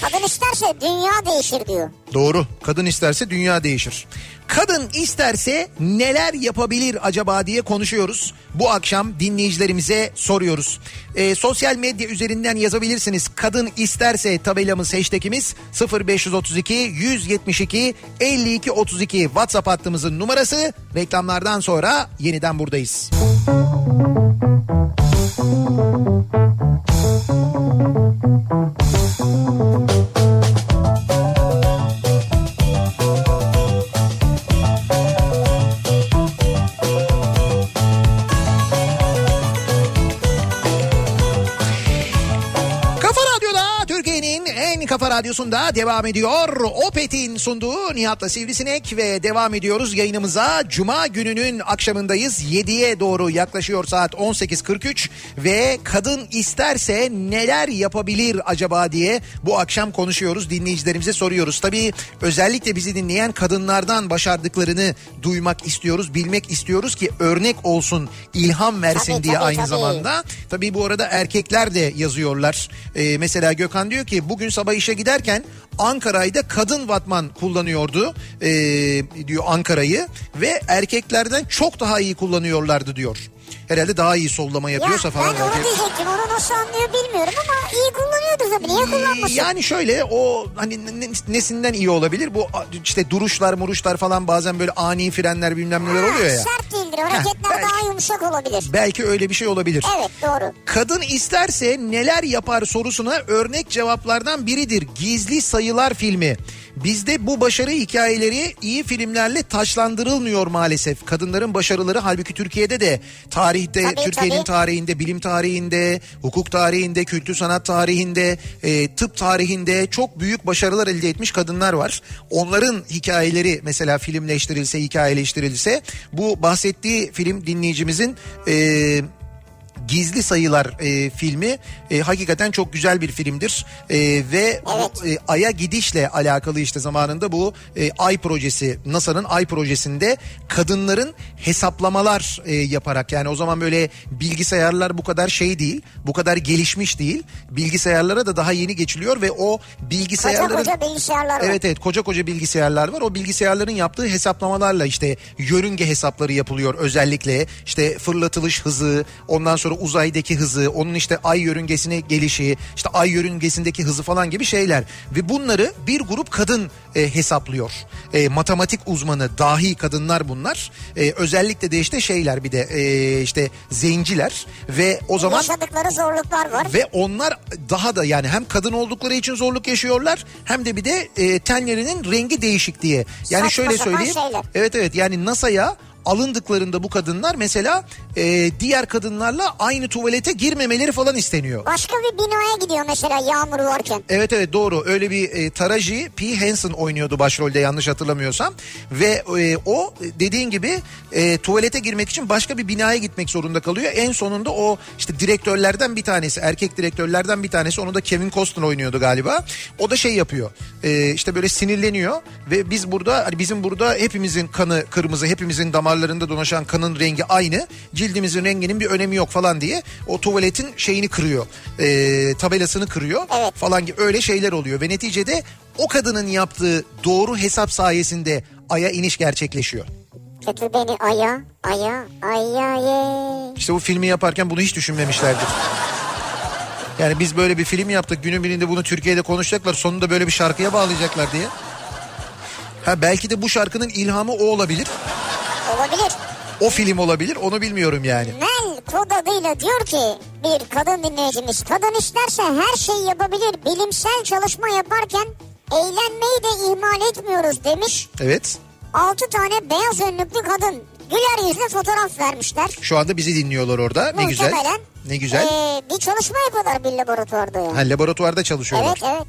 Kadın isterse dünya değişir diyor. Doğru. Kadın isterse dünya değişir. Kadın isterse neler yapabilir acaba diye konuşuyoruz. Bu akşam dinleyicilerimize soruyoruz. Ee, sosyal medya üzerinden yazabilirsiniz. Kadın isterse tabelamız hashtagimiz 0532 172 52 32 WhatsApp hattımızın numarası. Reklamlardan sonra yeniden buradayız. Kafa radyosunda devam ediyor. Opet'in sunduğu Nihat'la Sivrisinek ve devam ediyoruz yayınımıza. Cuma gününün akşamındayız. 7'ye doğru yaklaşıyor saat 18.43 ve kadın isterse neler yapabilir acaba diye bu akşam konuşuyoruz. Dinleyicilerimize soruyoruz. Tabii özellikle bizi dinleyen kadınlardan başardıklarını duymak istiyoruz, bilmek istiyoruz ki örnek olsun, ilham versin Tabii, diye tabii, aynı tabii. zamanda. Tabii bu arada erkekler de yazıyorlar. Ee, mesela Gökhan diyor ki bugün sabah işe giderken Ankara'yda kadın vatman kullanıyordu ee, diyor Ankara'yı ve erkeklerden çok daha iyi kullanıyorlardı diyor. Herhalde daha iyi sollama Ya yapıyorsa ben falan. onu belki. diyecektim onu nasıl anlıyor bilmiyorum ama iyi kullanıyordu tabii niye kullanmasın? Yani şöyle o hani ne- nesinden iyi olabilir? Bu işte duruşlar muruşlar falan bazen böyle ani frenler bilmem neler oluyor ya. Sert değildir hareketler belki. daha yumuşak olabilir. Belki öyle bir şey olabilir. Evet doğru. Kadın isterse neler yapar sorusuna örnek cevaplardan biridir. Gizli Sayılar filmi. Bizde bu başarı hikayeleri iyi filmlerle taşlandırılmıyor maalesef. Kadınların başarıları halbuki Türkiye'de de tarihte, Türkiye'nin tarihinde, bilim tarihinde, hukuk tarihinde, kültür sanat tarihinde, e, tıp tarihinde çok büyük başarılar elde etmiş kadınlar var. Onların hikayeleri mesela filmleştirilse, hikayeleştirilse bu bahsettiği film dinleyicimizin e, Gizli Sayılar e, filmi e, hakikaten çok güzel bir filmdir E, ve bu, e, Ay'a gidişle alakalı işte zamanında bu e, Ay projesi NASA'nın Ay projesinde kadınların hesaplamalar e, yaparak yani o zaman böyle bilgisayarlar bu kadar şey değil bu kadar gelişmiş değil bilgisayarlara da daha yeni geçiliyor ve o Koca bilgisayarların koca bilgisayarlar var. Evet evet koca koca bilgisayarlar var. O bilgisayarların yaptığı hesaplamalarla işte yörünge hesapları yapılıyor özellikle. işte fırlatılış hızı, ondan sonra uzaydaki hızı, onun işte ay yörüngesine gelişi, işte ay yörüngesindeki hızı falan gibi şeyler. Ve bunları bir grup kadın e, hesaplıyor. E, matematik uzmanı, dahi kadınlar bunlar. E, özellikle de işte şeyler bir de e, işte zenciler ve o zaman Yaşadıkları zorluklar var. ve onlar daha da yani hem kadın oldukları için zorluk yaşıyorlar hem de bir de e, tenlerinin rengi değişik diye. Yani Saçma şöyle söyleyeyim. şeyler. Evet evet yani NASA'ya alındıklarında bu kadınlar mesela e, diğer kadınlarla aynı tuvalete girmemeleri falan isteniyor. Başka bir binaya gidiyor mesela yağmur varken. Evet evet doğru öyle bir e, Taraji P. Henson oynuyordu başrolde yanlış hatırlamıyorsam. Ve e, o dediğin gibi e, tuvalete girmek için başka bir binaya gitmek zorunda kalıyor. En sonunda o işte direktörlerden bir tanesi erkek direktörlerden bir tanesi onu da Kevin Costner oynuyordu galiba. O da şey yapıyor e, işte böyle sinirleniyor ve biz burada hani bizim burada hepimizin kanı kırmızı hepimizin damarlarında dolaşan kanın rengi aynı. Cildimizin renginin bir önemi yok falan diye o tuvaletin şeyini kırıyor. E, tabelasını kırıyor Evet. falan gibi öyle şeyler oluyor ve neticede o kadının yaptığı doğru hesap sayesinde aya iniş gerçekleşiyor. Götür beni aya, aya, aya ye. İşte bu filmi yaparken bunu hiç düşünmemişlerdir. Yani biz böyle bir film yaptık günün birinde bunu Türkiye'de konuşacaklar sonunda böyle bir şarkıya bağlayacaklar diye. Ha belki de bu şarkının ilhamı o olabilir. Olabilir. O film olabilir onu bilmiyorum yani. Mel kod adıyla diyor ki bir kadın dinleyicimiz kadın isterse her şeyi yapabilir bilimsel çalışma yaparken eğlenmeyi de ihmal etmiyoruz demiş. Evet 6 tane beyaz önlüklü kadın güler yüzle fotoğraf vermişler. şu anda bizi dinliyorlar orada ne güzel. Ne güzel. ee, bir çalışma yapıyorlar bir laboratuvarda yani. Ha, laboratuvarda çalışıyorlar. Evet evet.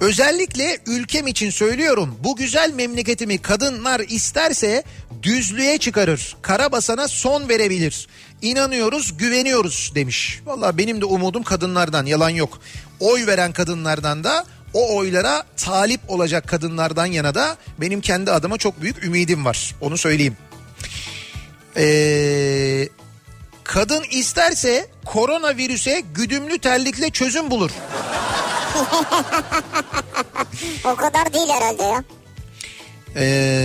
Özellikle ülkem için söylüyorum. Bu güzel memleketimi kadınlar isterse düzlüğe çıkarır. Karabasana son verebilir. İnanıyoruz, güveniyoruz demiş. Valla benim de umudum kadınlardan yalan yok. Oy veren kadınlardan da o oylara talip olacak kadınlardan yana da benim kendi adıma çok büyük ümidim var. Onu söyleyeyim. Ee, kadın isterse koronavirüse güdümlü terlikle çözüm bulur. O kadar değil herhalde ya. Ee,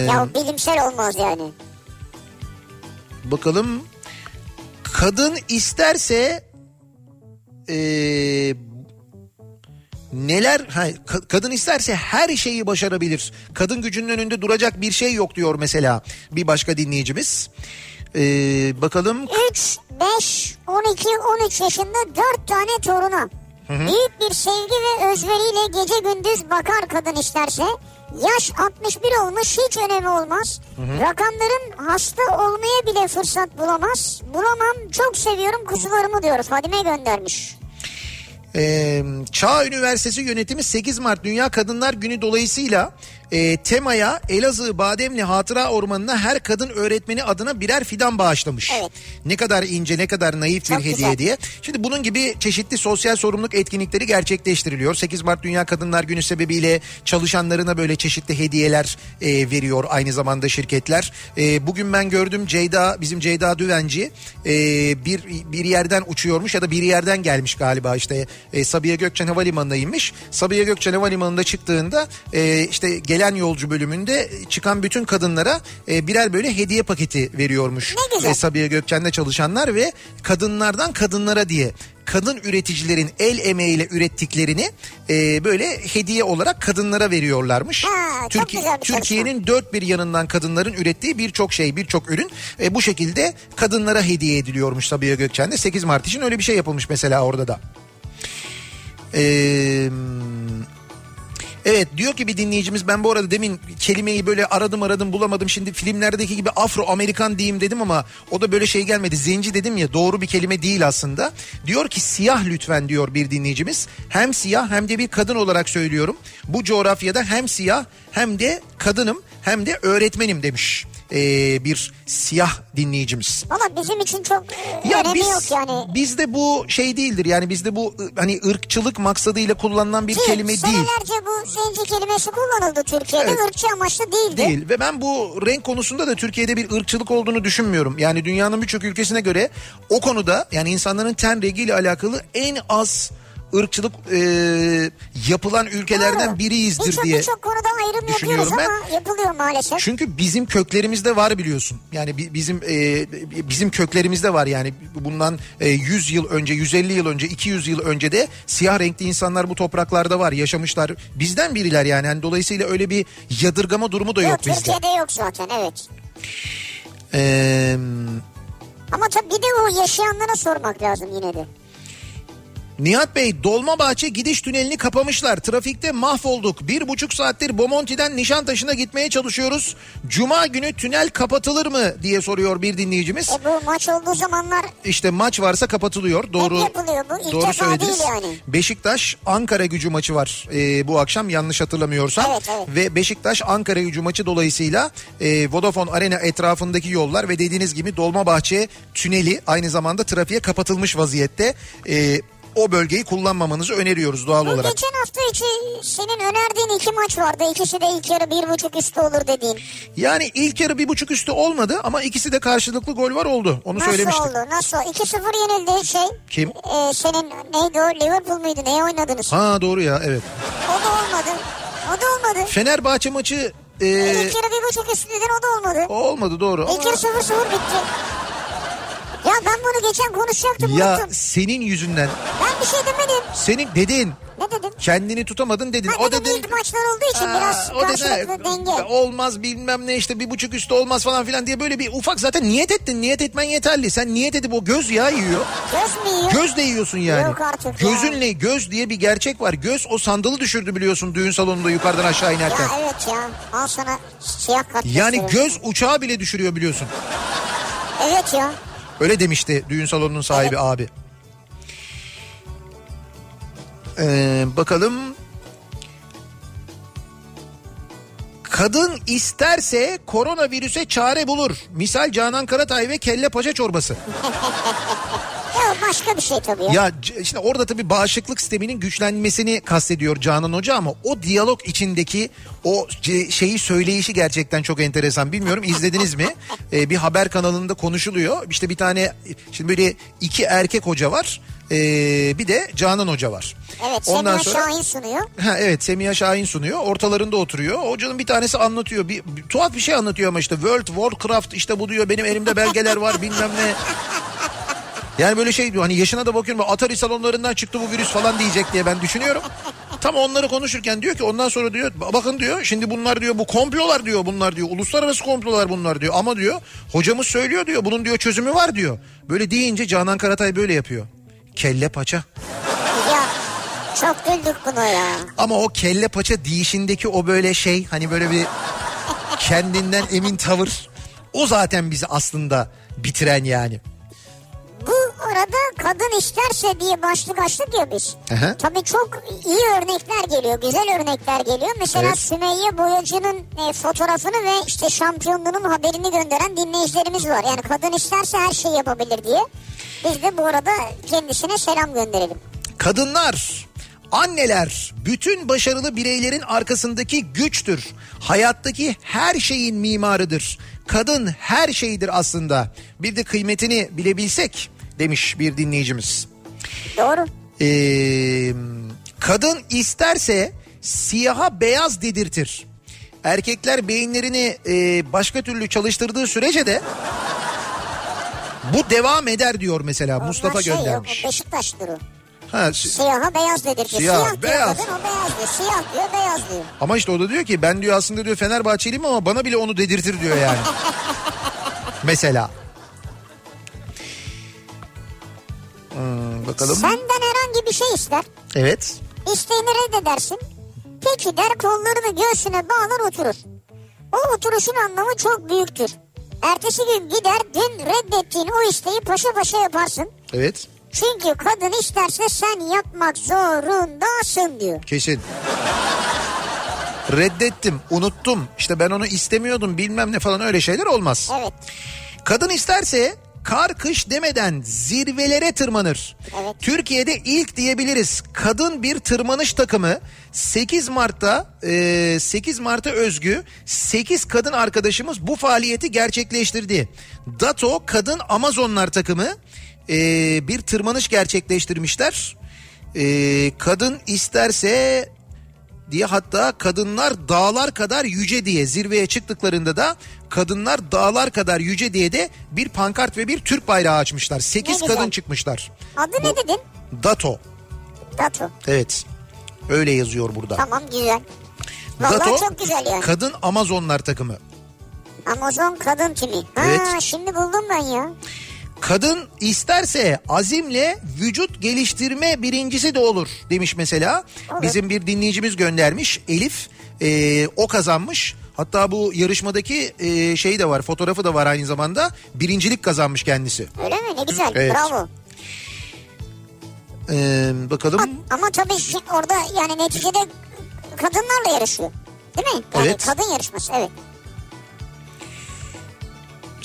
Ya bilimsel olmaz yani. Bakalım kadın isterse eee, neler ha, ka- kadın isterse her şeyi başarabilir. Kadın gücünün önünde duracak bir şey yok diyor mesela bir başka dinleyicimiz. Eee, bakalım 3, 5, 12, 13 yaşında 4 tane toruna. Büyük bir sevgi ve özveriyle gece gündüz bakar kadın isterse. Yaş 61 olmuş hiç önemi olmaz. Rakamların hasta olmaya bile fırsat bulamaz. Bulamam çok seviyorum kuzularımı diyor Fadime göndermiş. Ee, Çağ Üniversitesi yönetimi 8 Mart Dünya Kadınlar Günü dolayısıyla e, temaya Elazığ Bademli Hatıra Ormanı'na her kadın öğretmeni adına birer fidan bağışlamış. Evet. Ne kadar ince ne kadar naif bir Çok hediye güzel. diye. Şimdi bunun gibi çeşitli sosyal sorumluluk etkinlikleri gerçekleştiriliyor. 8 Mart Dünya Kadınlar Günü sebebiyle çalışanlarına böyle çeşitli hediyeler e, veriyor aynı zamanda şirketler. E, bugün ben gördüm Ceyda bizim Ceyda Düvenci e, bir bir yerden uçuyormuş ya da bir yerden gelmiş galiba işte e, Sabiha Gökçen Havalimanı'na inmiş. Sabiha Gökçen Havalimanı'nda çıktığında e, işte gelen yolcu bölümünde çıkan bütün kadınlara e, birer böyle hediye paketi veriyormuş. Ne. E, Sabiha Gökçen'de çalışanlar ve kadınlardan kadınlara diye kadın üreticilerin el emeğiyle ürettiklerini e, böyle hediye olarak kadınlara veriyorlarmış. Ha, çalışma. Türkiye'nin dört bir yanından kadınların ürettiği birçok şey, birçok ürün e, bu şekilde kadınlara hediye ediliyormuş Sabiha Gökçen'de. 8 Mart için öyle bir şey yapılmış mesela orada da. Eee... Evet diyor ki bir dinleyicimiz ben bu arada demin kelimeyi böyle aradım aradım bulamadım. Şimdi filmlerdeki gibi Afro Amerikan diyeyim dedim ama o da böyle şey gelmedi. Zenci dedim ya doğru bir kelime değil aslında. Diyor ki siyah lütfen diyor bir dinleyicimiz. Hem siyah hem de bir kadın olarak söylüyorum. Bu coğrafyada hem siyah hem de kadınım hem de öğretmenim demiş. Ee, bir siyah dinleyicimiz. Valla bizim için çok e, Ya önemi biz, yok yani. bizde bu şey değildir yani bizde bu hani ırkçılık maksadıyla kullanılan bir Ki kelime değil. Senelerce bu zenci kelimesi kullanıldı Türkiye'de. Evet. Irkçı amaçlı değildi. değil ve ben bu renk konusunda da Türkiye'de bir ırkçılık olduğunu düşünmüyorum. Yani dünyanın birçok ülkesine göre o konuda yani insanların ten rengiyle alakalı en az ırkçılık e, yapılan ülkelerden Doğru. biriyizdir Birçok diye. birçok konuda ayrım düşünüyorum ben. ama yapılıyor maalesef. Çünkü bizim köklerimizde var biliyorsun. Yani bi- bizim e, bizim köklerimizde var yani bundan e, 100 yıl önce, 150 yıl önce, 200 yıl önce de siyah renkli insanlar bu topraklarda var, yaşamışlar. Bizden biriler yani. yani dolayısıyla öyle bir yadırgama durumu da yok, yok bizde. Türkiye'de yok zaten evet. Eee Ama tabii bir de o yaşayanlara sormak lazım yine de. Nihat Bey Dolmabahçe gidiş tünelini kapamışlar. Trafikte mahvolduk. Bir buçuk saattir Bomonti'den Nişantaşı'na gitmeye çalışıyoruz. Cuma günü tünel kapatılır mı diye soruyor bir dinleyicimiz. E bu maç olduğu zamanlar İşte maç varsa kapatılıyor. Doğru. yapılıyor bu. İlk doğru söylediniz. yani. Beşiktaş Ankara gücü maçı var e, bu akşam yanlış hatırlamıyorsam. Evet, evet. Ve Beşiktaş Ankara gücü maçı dolayısıyla e, Vodafone Arena etrafındaki yollar ve dediğiniz gibi Dolmabahçe tüneli aynı zamanda trafiğe kapatılmış vaziyette. E, o bölgeyi kullanmamanızı öneriyoruz doğal bu olarak. geçen hafta içi senin önerdiğin iki maç vardı. İkisi de ilk yarı bir buçuk üstü olur dediğin. Yani ilk yarı bir buçuk üstü olmadı ama ikisi de karşılıklı gol var oldu. Onu Nasıl söylemiştik. oldu? Nasıl? 2-0 yenildi şey. Kim? E, senin neydi o? Liverpool muydu? Neye oynadınız? Ha doğru ya evet. O da olmadı. O da olmadı. Fenerbahçe maçı e, İlk yarı bir buçuk üstü dedin o da olmadı. o olmadı doğru. İlk yarı 0-0 bitti. Ya ben bunu geçen konuşacaktım Ya unuttum. senin yüzünden Ben bir şey demedim. senin dedin Ne dedim? kendini tutamadın dedin. Ha, o dedim dedin ilk maçlar olduğu için Aa, biraz o karşılıklı denge. olmaz bilmem ne işte bir buçuk üstü olmaz falan filan diye böyle bir ufak zaten niyet ettin. Niyet etmen yeterli. Sen niyet edip o göz yağı yiyor. Göz mü yiyor? Göz de yiyorsun yani. Yok artık ya. Gözünle göz diye bir gerçek var. Göz o sandalı düşürdü biliyorsun düğün salonunda yukarıdan aşağı inerken. Ya evet ya. Al sana siyah kart. Yani göz uçağı bile düşürüyor biliyorsun. Evet ya. Öyle demişti düğün salonunun sahibi abi. Ee, bakalım. Kadın isterse koronavirüse çare bulur. Misal Canan Karatay ve kelle paça çorbası. Ya başka bir şey tabii ya. Ya işte orada tabii bağışıklık sisteminin güçlenmesini kastediyor Canan Hoca ama o diyalog içindeki o şeyi söyleyişi gerçekten çok enteresan. Bilmiyorum izlediniz mi? Ee, bir haber kanalında konuşuluyor. İşte bir tane şimdi böyle iki erkek hoca var. Ee, bir de Canan Hoca var. Evet Ondan Semiha sonra- Şahin sunuyor. Ha evet Semiha Şahin sunuyor. Ortalarında oturuyor. Hocanın bir tanesi anlatıyor. Bir, bir tuhaf bir şey anlatıyor ama işte World Warcraft işte bu diyor benim elimde belgeler var bilmem ne. Yani böyle şey diyor hani yaşına da bakıyorum Atari salonlarından çıktı bu virüs falan diyecek diye ben düşünüyorum. Tam onları konuşurken diyor ki ondan sonra diyor bakın diyor şimdi bunlar diyor bu komplolar diyor bunlar diyor uluslararası komplolar bunlar diyor ama diyor hocamız söylüyor diyor bunun diyor çözümü var diyor. Böyle deyince Canan Karatay böyle yapıyor. Kelle paça. Ya çok güldük buna ya. Ama o kelle paça deyişindeki o böyle şey hani böyle bir kendinden emin tavır o zaten bizi aslında bitiren yani. Arada kadın isterse diye başlık açtık ya biz. Hı. Tabii çok iyi örnekler geliyor, güzel örnekler geliyor. Mesela Evet. Sümeyye Boyacı'nın e, fotoğrafını ve işte şampiyonluğunun haberini gönderen dinleyicilerimiz var. Yani kadın isterse her şeyi yapabilir diye. Biz de bu arada kendisine selam gönderelim. Kadınlar, anneler bütün başarılı bireylerin arkasındaki güçtür. Hayattaki her şeyin mimarıdır. Kadın her şeydir aslında. Bir de kıymetini bilebilsek demiş bir dinleyicimiz. Doğru. Ee, kadın isterse siyaha beyaz dedirtir. Erkekler beyinlerini e, başka türlü çalıştırdığı sürece de bu devam eder diyor mesela Mustafa Onlar şey yok, göndermiş. o Beşiktaş'tır o. Ha, si- Siyaha beyaz dedir. Siyah, Siyah, diyor beyaz. kadın o beyaz diyor. Siyah diyor beyaz diyor. ama işte o da diyor ki ben diyor aslında diyor Fenerbahçeliyim ama bana bile onu dedirtir diyor yani. mesela. Hmm, bakalım. Senden herhangi bir şey ister. Evet. İsteğini reddedersin. Peki der kollarını göğsüne bağlar oturur. O oturuşun anlamı çok büyüktür. Ertesi gün gider dün reddettiğin o isteği paşa paşa yaparsın. Evet. Çünkü kadın isterse sen yapmak zorundasın diyor. Kesin. Reddettim, unuttum. İşte ben onu istemiyordum bilmem ne falan öyle şeyler olmaz. Evet. Kadın isterse kar kış demeden zirvelere tırmanır. Evet. Türkiye'de ilk diyebiliriz. Kadın bir tırmanış takımı 8 Mart'ta e, 8 Mart'a özgü 8 kadın arkadaşımız bu faaliyeti gerçekleştirdi. Dato Kadın Amazonlar takımı e, bir tırmanış gerçekleştirmişler. Ee, kadın isterse diye hatta kadınlar dağlar kadar yüce diye zirveye çıktıklarında da kadınlar dağlar kadar yüce diye de bir pankart ve bir Türk bayrağı açmışlar. 8 güzel. kadın çıkmışlar. Adı ne dedin? Dato. Dato. Evet. Öyle yazıyor burada. Tamam güzel. Vallahi Dato çok güzel yani. kadın Amazonlar takımı. Amazon kadın timi. Ha Evet. şimdi buldum ben ya. Kadın isterse azimle vücut geliştirme birincisi de olur demiş mesela. Olur. Bizim bir dinleyicimiz göndermiş Elif e, o kazanmış. Hatta bu yarışmadaki e, şey de var fotoğrafı da var aynı zamanda birincilik kazanmış kendisi. Öyle mi? Ne güzel. Evet. Bravo. E, bakalım Ama tabii şi- orada yani neticede kadınlarla yarışıyor. Değil mi? Yani Evet. kadın yarışması evet.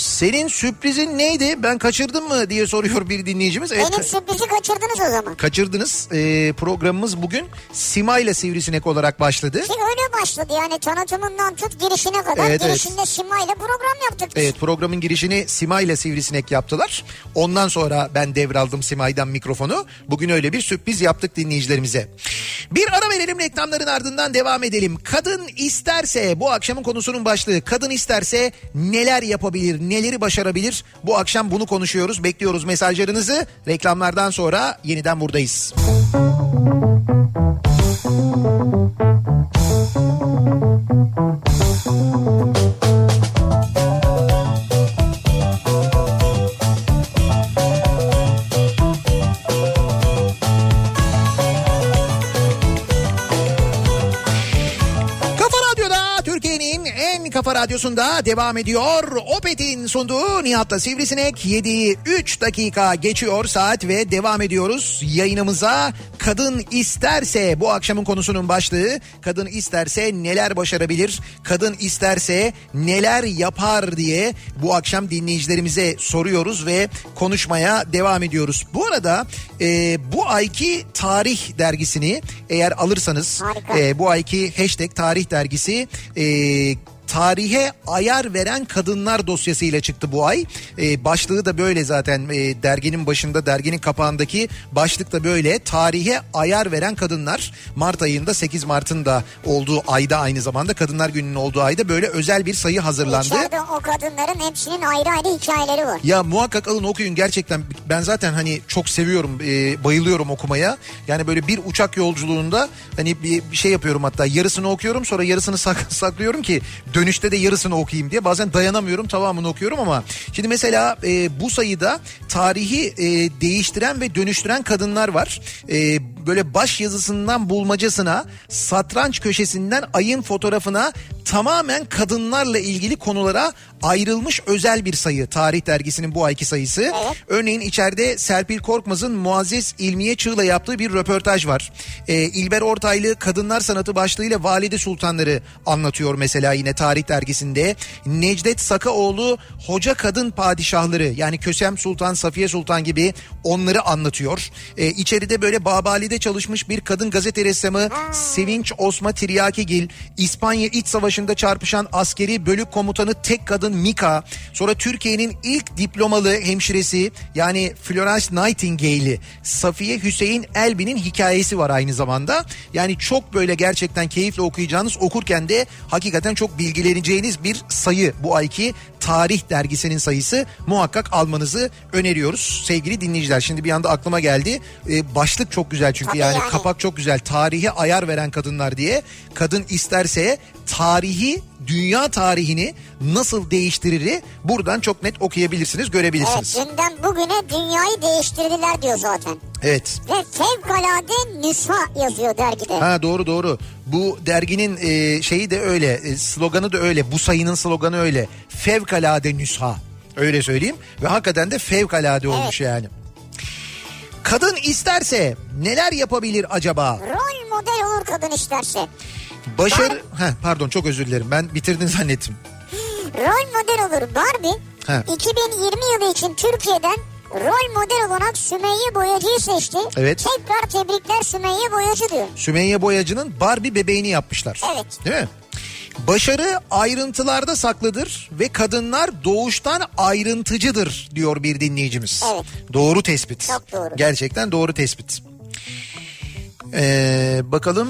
Senin sürprizin neydi ben kaçırdım mı diye soruyor bir dinleyicimiz. Evet, Benim sürprizi kaçırdınız o zaman. kaçırdınız E, programımız bugün Sima ile Sivrisinek olarak başladı. Ki öyle başladı yani tanıtımından tut girişine kadar. Evet, evet. Girişinde Sima ile program yaptık biz. Evet programın girişini Sima ile Sivrisinek yaptılar. Ondan sonra ben devraldım Sima'dan mikrofonu. Bugün öyle bir sürpriz yaptık dinleyicilerimize. Bir ara verelim reklamların ardından devam edelim. Kadın isterse bu akşamın konusunun başlığı. Kadın isterse neler yapabilir, neleri başarabilir? Bu akşam bunu konuşuyoruz. Bekliyoruz mesajlarınızı. Reklamlardan sonra yeniden buradayız. Kafa kafa radyosunda devam ediyor. Opet'in sunduğu Nihat'la Sivrisinek 7 3 dakika geçiyor saat ve devam ediyoruz yayınımıza. Kadın isterse bu akşamın konusunun başlığı kadın isterse neler başarabilir? Kadın isterse neler yapar diye bu akşam dinleyicilerimize soruyoruz ve konuşmaya devam ediyoruz. Bu arada e, bu ayki tarih dergisini eğer alırsanız Harika. e, bu ayki hashtag tarih dergisi e, tarihe ayar veren kadınlar dosyasıyla çıktı bu ay. E, başlığı da böyle zaten e, derginin başında derginin kapağındaki başlık da böyle. Tarihe ayar veren kadınlar Mart ayında 8 Mart'ın da olduğu ayda aynı zamanda Kadınlar Günü'nün olduğu ayda böyle özel bir sayı hazırlandı. İçeride o kadınların hepsinin ayrı ayrı hikayeleri var. Ya muhakkak alın okuyun gerçekten ben zaten hani çok seviyorum e, bayılıyorum okumaya. Yani böyle bir uçak yolculuğunda hani bir, bir şey yapıyorum hatta yarısını okuyorum sonra yarısını sak- saklıyorum ki dönüşte de yarısını okuyayım diye. Bazen dayanamıyorum tamamını okuyorum ama şimdi mesela e, bu sayıda tarihi e, değiştiren ve dönüştüren kadınlar var. E, böyle baş yazısından bulmacasına satranç köşesinden ayın fotoğrafına tamamen kadınlarla ilgili konulara ayrılmış özel bir sayı. Tarih dergisinin bu ayki sayısı. Örneğin içeride Serpil Korkmaz'ın Muazzez İlmiye Çığ'la yaptığı bir röportaj var. Ee, İlber Ortaylı Kadınlar Sanatı başlığıyla Valide Sultanları anlatıyor mesela yine tarih dergisinde. Necdet Sakaoğlu Hoca Kadın Padişahları yani Kösem Sultan, Safiye Sultan gibi onları anlatıyor. Ee, içeride böyle Babali'de çalışmış bir kadın gazete ressamı Sevinç Osma Tiryakigil, İspanya İç Savaşı'nda çarpışan askeri bölük komutanı tek kadın Mika, sonra Türkiye'nin ilk diplomalı hemşiresi yani Florence Nightingale'i Safiye Hüseyin Elbi'nin hikayesi var aynı zamanda. Yani çok böyle gerçekten keyifle okuyacağınız okurken de hakikaten çok bilgileneceğiniz bir sayı bu ayki Tarih dergisinin sayısı muhakkak almanızı öneriyoruz sevgili dinleyiciler. Şimdi bir anda aklıma geldi. Ee, başlık çok güzel çünkü Tabii yani, yani. kapak çok güzel. Tarihe ayar veren kadınlar diye. Kadın isterse tarihi, dünya tarihini nasıl değiştirir buradan çok net okuyabilirsiniz, Evet görebilirsiniz. dünden bugüne dünyayı değiştirdiler diyor zaten. Evet. Ve fevkalade nüsha yazıyor dergide. Ha doğru doğru. Bu derginin e, şeyi de öyle, e, sloganı da öyle. Bu sayının sloganı öyle. Fevkalade nüsha. Öyle söyleyeyim. Ve hakikaten de fevkalade olmuş yani. Kadın isterse neler yapabilir acaba? Rol model olur kadın isterse. Başarı... Heh, pardon çok özür dilerim. Ben bitirdin zannettim. Rol model olur Barbie. He. 2020 yılı için Türkiye'den rol model olarak Sümeyye Boyacı'yı seçti. Evet. Tekrar tebrikler Sümeyye Boyacı diyor. Sümeyye Boyacı'nın Barbie bebeğini yapmışlar. Evet. Değil mi? Başarı ayrıntılarda saklıdır ve kadınlar doğuştan ayrıntıcıdır diyor bir dinleyicimiz. Evet. Doğru tespit. Çok doğru. Gerçekten doğru tespit. Ee, bakalım.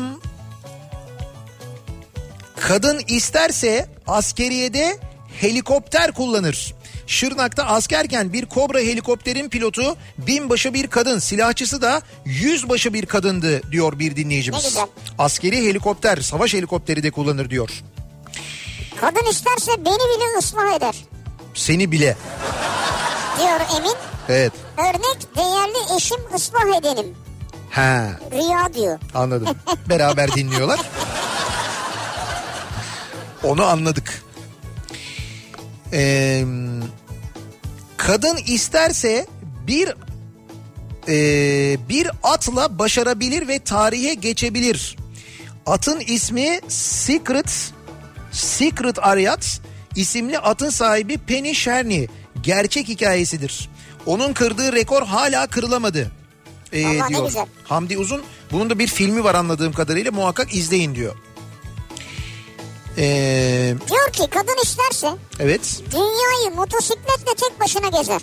Kadın isterse askeriyede helikopter kullanır. Şırnak'ta askerken bir Kobra helikopterin pilotu binbaşı bir kadın, silahçısı da yüzbaşı bir kadındı diyor bir Ne dinleyicimiz. güzel. Askeri helikopter, savaş helikopteri de kullanır diyor. Kadın isterse beni bile ıslah eder Seni bile. diyor Emin. Evet. Örnek değerli eşim ıslah edelim. Ha. Rüya diyor. Anladım. Beraber dinliyorlar. Onu anladık. Ee, kadın isterse bir e, bir atla başarabilir ve tarihe geçebilir. Atın ismi Secret Secret Ariat isimli atın sahibi Penny Sherny gerçek hikayesidir. Onun kırdığı rekor hala kırılamadı. Ee, Vallahi ne diyor. Hamdi Uzun bunun da bir filmi var anladığım kadarıyla muhakkak izleyin diyor. Ee, Diyor ki kadın isterse evet dünyayı motosikletle tek başına gezer.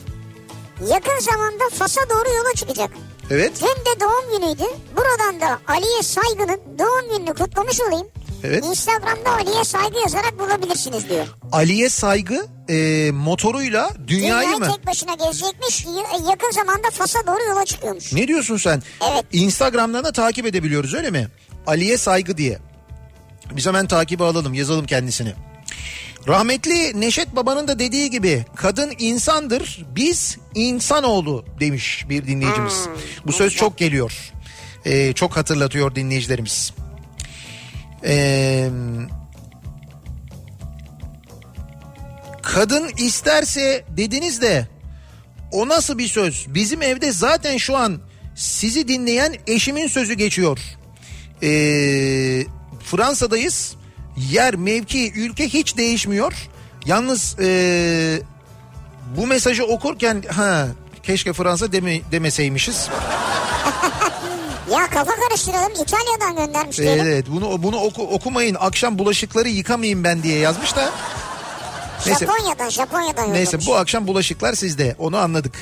Yakın zamanda Fas'a doğru yola çıkacak. evet Dün de doğum günüydü. Buradan da Ali'ye saygının doğum gününü kutlamış olayım. Evet. Instagram'da Ali'ye saygı yazarak bulabilirsiniz diyor. Ali'ye saygı e, motoruyla dünyayı, Dünyayı mı? tek başına gezecekmiş. y- Yakın zamanda Fas'a doğru yola çıkıyormuş. Ne diyorsun sen? Evet. Instagram'dan da takip edebiliyoruz öyle mi? Ali'ye saygı diye. Biz hemen takibi alalım yazalım kendisini. Rahmetli Neşet Baba'nın da dediği gibi kadın insandır biz insanoğlu demiş bir dinleyicimiz. Bu söz çok geliyor. Ee, çok hatırlatıyor dinleyicilerimiz. Ee, kadın isterse dediniz de o nasıl bir söz? Bizim evde zaten şu an sizi dinleyen eşimin sözü geçiyor. Ee, Fransa'dayız. Yer, mevki, ülke hiç değişmiyor. Yalnız ee, bu mesajı okurken ha keşke Fransa deme, demeseymişiz. Ya kafa karıştıralım İtalya'dan göndermiş Evet, diyelim. evet bunu bunu oku, okumayın. Akşam bulaşıkları yıkamayayım ben diye yazmış da. Neyse. Japonya'dan Japonya'dan Neyse yollamış. bu akşam bulaşıklar sizde. Onu anladık.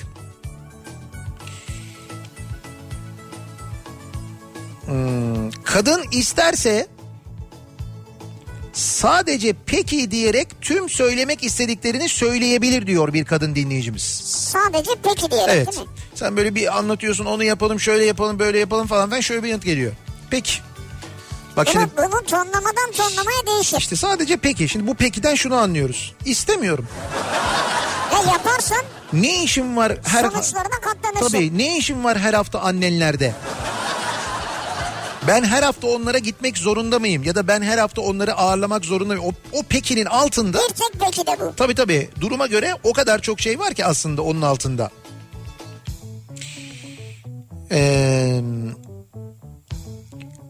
Hmm, kadın isterse sadece peki diyerek tüm söylemek istediklerini söyleyebilir diyor bir kadın dinleyicimiz. Sadece peki diyerek Evet. değil mi? Sen böyle bir anlatıyorsun onu yapalım şöyle yapalım böyle yapalım falan ben şöyle bir yanıt geliyor. Peki. Bak şimdi Bunu, tonlamadan tonlamaya değişir. işte sadece peki. Şimdi bu pekiden şunu anlıyoruz. İstemiyorum. Ve yaparsan Ne işim var her sonuçlarına katlanırsın. Tabii ne işim var her hafta annenlerde? Ben her hafta onlara gitmek zorunda mıyım? Ya da ben her hafta onları ağırlamak zorunda mıyım? O, o pekinin altında Bir tek peki de bu. tabii tabii duruma göre o kadar çok şey var ki aslında onun altında. Ee,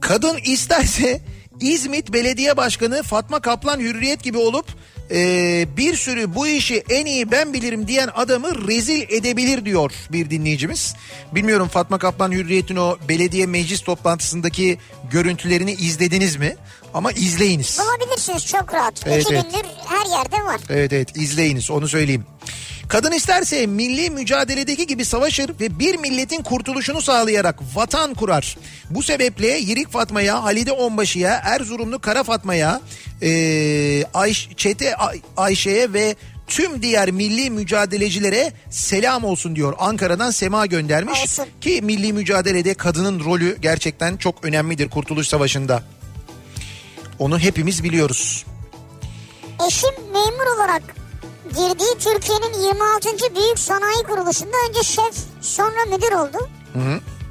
kadın isterse İzmit Belediye Başkanı Fatma Kaplan Hürriyet gibi olup e, bir sürü bu işi en iyi ben bilirim diyen adamı rezil edebilir diyor bir dinleyicimiz. Bilmiyorum Fatma Kaplan Hürriyet'in o belediye meclis toplantısındaki görüntülerini izlediniz mi? Ama izleyiniz. Bulabilirsiniz çok rahat. Evet, İki evet. gündür her yerde var. Evet evet izleyiniz onu söyleyeyim. Kadın isterse milli mücadeledeki gibi savaşır ve bir milletin kurtuluşunu sağlayarak vatan kurar. Bu sebeple Yirik Fatma'ya, Halide Onbaşı'ya, Erzurumlu Kara Fatma'ya, eee Ayş, Çete Ay- Ayşe'ye ve tüm diğer milli mücadelecilere selam olsun diyor. Ankara'dan Sema göndermiş Olsun. ki milli mücadelede kadının rolü gerçekten çok önemlidir Kurtuluş Savaşı'nda. Onu hepimiz biliyoruz. Eşim memur olarak girdiği Türkiye'nin 26. büyük sanayi kuruluşunda önce şef sonra müdür oldu.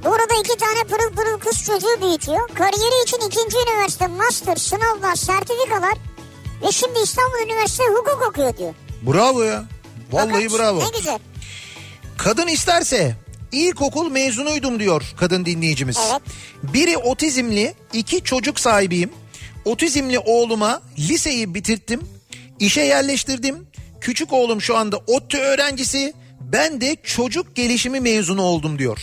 Burada iki tane pırıl pırıl kız çocuğu büyütüyor. Kariyeri için ikinci üniversite, master, sınavlar, sertifikalar ve şimdi İstanbul Üniversitesi hukuk okuyor diyor. Bravo ya. Vallahi Fakat bravo. Ne güzel. Kadın isterse ilkokul mezunuydum diyor kadın dinleyicimiz. Evet. Biri otizmli, iki çocuk sahibiyim. Otizmli oğluma liseyi bitirttim. işe yerleştirdim. Küçük oğlum şu anda ODTÜ öğrencisi. Ben de çocuk gelişimi mezunu oldum diyor.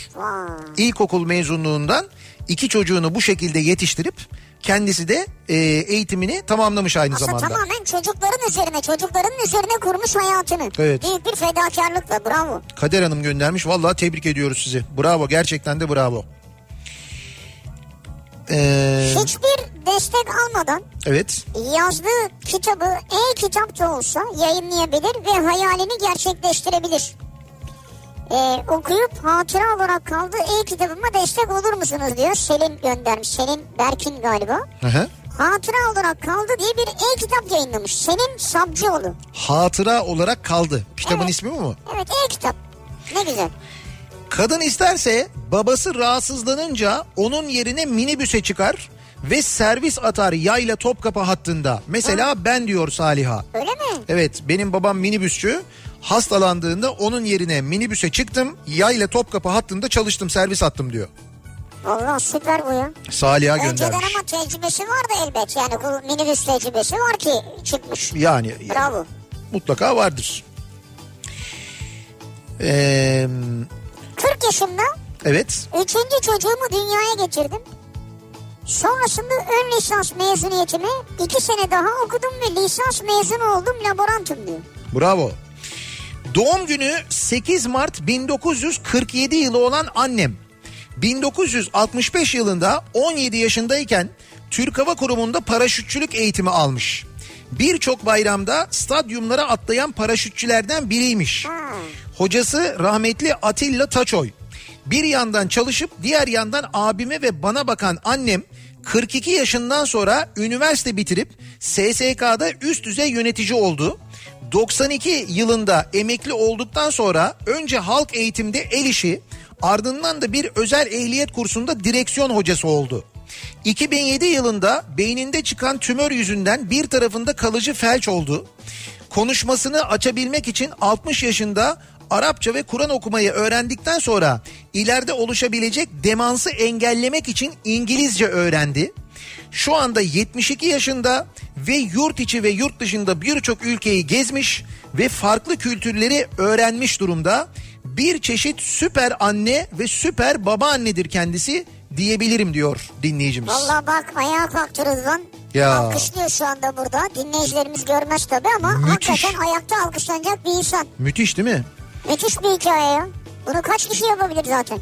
İlkokul mezunluğundan iki çocuğunu bu şekilde yetiştirip kendisi de e, eğitimini tamamlamış aynı Aslında zamanda. tamamen çocukların üzerine, çocukların üzerine kurmuş hayatını. Evet. Büyük bir fedakarlıkla bravo. Kader Hanım göndermiş. Vallahi tebrik ediyoruz sizi. Bravo gerçekten de bravo. Ee, Hiçbir destek almadan evet. yazdığı kitabı e-kitap da olsa yayınlayabilir ve hayalini gerçekleştirebilir. Ee, okuyup hatıra olarak kaldı e-kitabıma destek olur musunuz diyor. Selin göndermiş. Selin Berkin galiba. Hı hı. Hatıra olarak kaldı diye bir e-kitap yayınlamış. Selin Sabcıoğlu. Hatıra olarak kaldı. Kitabın Evet. ismi bu mu? Evet e-kitap. Ne güzel. Kadın isterse babası rahatsızlanınca onun yerine minibüse çıkar ve servis atar yayla Topkapı hattında. Mesela ben diyor Saliha. Öyle mi? Evet benim babam minibüsçü. Hastalandığında onun yerine minibüse çıktım. Yayla Topkapı hattında çalıştım servis attım diyor. Valla süper bu ya. Saliha Önceden göndermiş. ama tecrübesi vardı elbet. Yani bu minibüs tecrübesi var ki çıkmış. Yani Bravo. mutlaka vardır. Ee, 40 yaşımda evet. Üçüncü çocuğumu dünyaya getirdim. Sonrasında ön lisans mezuniyetimi iki sene daha okudum ve lisans mezunu oldum laborantum diyor. Bravo. Doğum günü 8 Mart 1947 yılı olan annem. 1965 yılında 17 yaşındayken Türk Hava Kurumu'nda paraşütçülük eğitimi almış. Birçok bayramda stadyumlara atlayan paraşütçülerden biriymiş. Hocası rahmetli Atilla Taçoy. Bir yandan çalışıp diğer yandan abime ve bana bakan annem 42 yaşından sonra üniversite bitirip SSK'da üst düzey yönetici oldu. 92 yılında emekli olduktan sonra önce halk eğitimde el işi ardından da bir özel ehliyet kursunda direksiyon hocası oldu. 2007 yılında beyninde çıkan tümör yüzünden bir tarafında kalıcı felç oldu. Konuşmasını açabilmek için 60 yaşında Arapça ve Kur'an okumayı öğrendikten sonra ileride oluşabilecek demansı engellemek için İngilizce öğrendi. Şu anda 72 yaşında ve yurt içi ve yurt dışında birçok ülkeyi gezmiş ve farklı kültürleri öğrenmiş durumda. Bir çeşit süper anne ve süper babaannedir kendisi diyebilirim diyor dinleyicimiz. Valla bak ayağa kalktı Rıdvan. Ya. Alkışlıyor şu anda burada. Dinleyicilerimiz görmez tabii ama Müthiş. hakikaten ayakta alkışlanacak bir insan. Müthiş değil mi? Müthiş bir hikaye ya. Bunu kaç kişi yapabilir zaten?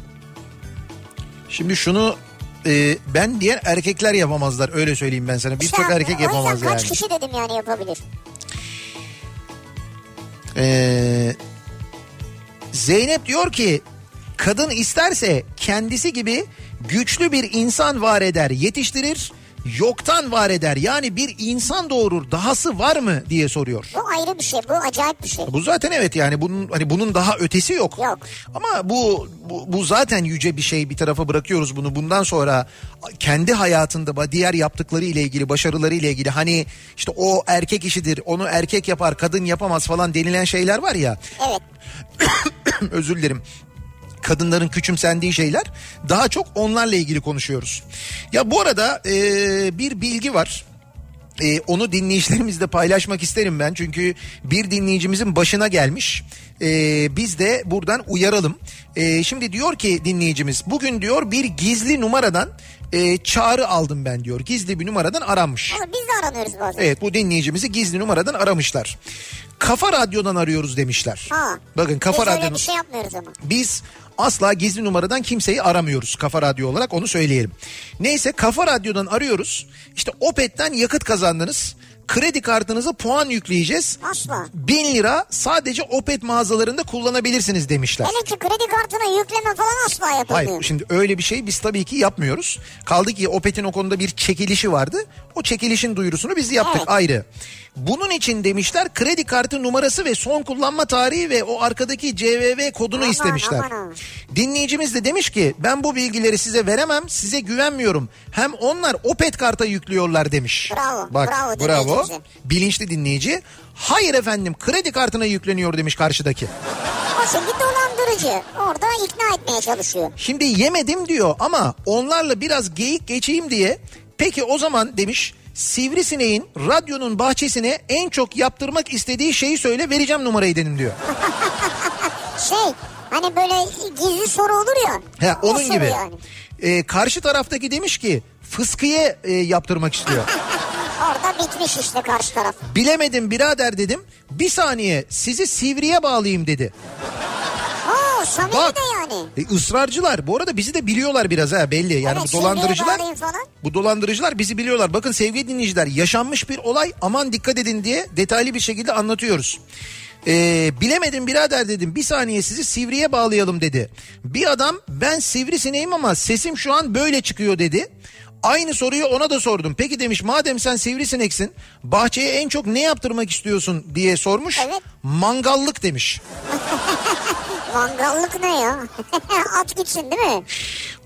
Şimdi şunu e, ben diğer erkekler yapamazlar öyle söyleyeyim ben sana. Birçok İşte erkek yapamaz yani. kaç kişi dedim yani yapabilir. Ee, Zeynep diyor ki kadın isterse kendisi gibi güçlü bir insan var eder yetiştirir yoktan var eder yani bir insan doğurur dahası var mı diye soruyor. Bu ayrı bir şey. Bu acayip bir şey. Bu zaten evet yani bunun hani bunun daha ötesi yok. Yok. Ama bu, bu bu zaten yüce bir şey bir tarafa bırakıyoruz bunu. Bundan sonra kendi hayatında diğer yaptıkları ile ilgili başarıları ile ilgili hani işte o erkek işidir onu erkek yapar kadın yapamaz falan denilen şeyler var ya Evet. özür dilerim kadınların küçümsendiği şeyler daha çok onlarla ilgili konuşuyoruz. Ya bu arada e, bir bilgi var. E, onu dinleyicilerimizle paylaşmak isterim ben çünkü bir dinleyicimizin başına gelmiş. E, biz de buradan uyaralım. E, şimdi diyor ki dinleyicimiz bugün diyor bir gizli numaradan e, çağrı aldım ben diyor. Gizli bir numaradan aranmış. Ama biz de aranıyoruz bazen. Evet bu dinleyicimizi gizli numaradan aramışlar. Kafa Radyo'dan arıyoruz demişler. Ha. Bakın Kafa Biz öyle Radyo'dan bir şey yapmıyoruz ama. biz asla gizli numaradan kimseyi aramıyoruz Kafa Radyo olarak onu söyleyelim. Neyse Kafa Radyo'dan arıyoruz. İşte Opet'ten yakıt kazandınız. Kredi kartınıza puan yükleyeceğiz. Asla. 1000 lira sadece Opet mağazalarında kullanabilirsiniz demişler. Hele ki kredi kartına yükleme falan asla yapılmıyor. Hayır şimdi öyle bir şey biz tabii ki yapmıyoruz. Kaldı ki Opet'in o konuda bir çekilişi vardı. O çekilişin duyurusunu biz yaptık Evet. ayrı. Bunun için demişler kredi kartı numarası ve son kullanma tarihi ve o arkadaki CVV kodunu Aman, istemişler. aman. Dinleyicimiz de demiş ki ben bu bilgileri size veremem size güvenmiyorum. Hem onlar Opet karta yüklüyorlar demiş. Bravo, Bak bravo bravo. Bilinçli dinleyici. Hayır efendim kredi kartına yükleniyor demiş karşıdaki. O şimdi dolandırıcı. Orada ikna etmeye çalışıyor. Şimdi yemedim diyor ama onlarla biraz geyik geçeyim diye peki o zaman demiş sivrisineğin radyonun bahçesine en çok yaptırmak istediği şeyi söyle vereceğim numarayı dedim diyor. Şey hani böyle gizli soru olur ya. He, onun gibi. Yani. Ee, karşı taraftaki demiş ki fıskiye e, yaptırmak istiyor. Orada bitmiş işte karşı taraf. Bilemedim birader dedim. Bir saniye sizi sivriye bağlayayım dedi. Samimi Bak. de yani. E, ısrarcılar. Bu arada bizi de biliyorlar biraz ha belli. Yani Evet, bu dolandırıcılar bu dolandırıcılar bizi biliyorlar. Bakın sevgili dinleyiciler yaşanmış bir olay aman dikkat edin diye detaylı bir şekilde anlatıyoruz. Ee, bilemedim birader dedim bir saniye sizi Sivri'ye bağlayalım dedi. Bir adam ben Sivrisineğim ama sesim şu an böyle çıkıyor dedi. Aynı soruyu ona da sordum. Peki demiş madem sen sivrisineksin bahçeye en çok ne yaptırmak istiyorsun diye sormuş. Evet. Mangallık demiş. Mangallık ne ya? At gitsin değil mi?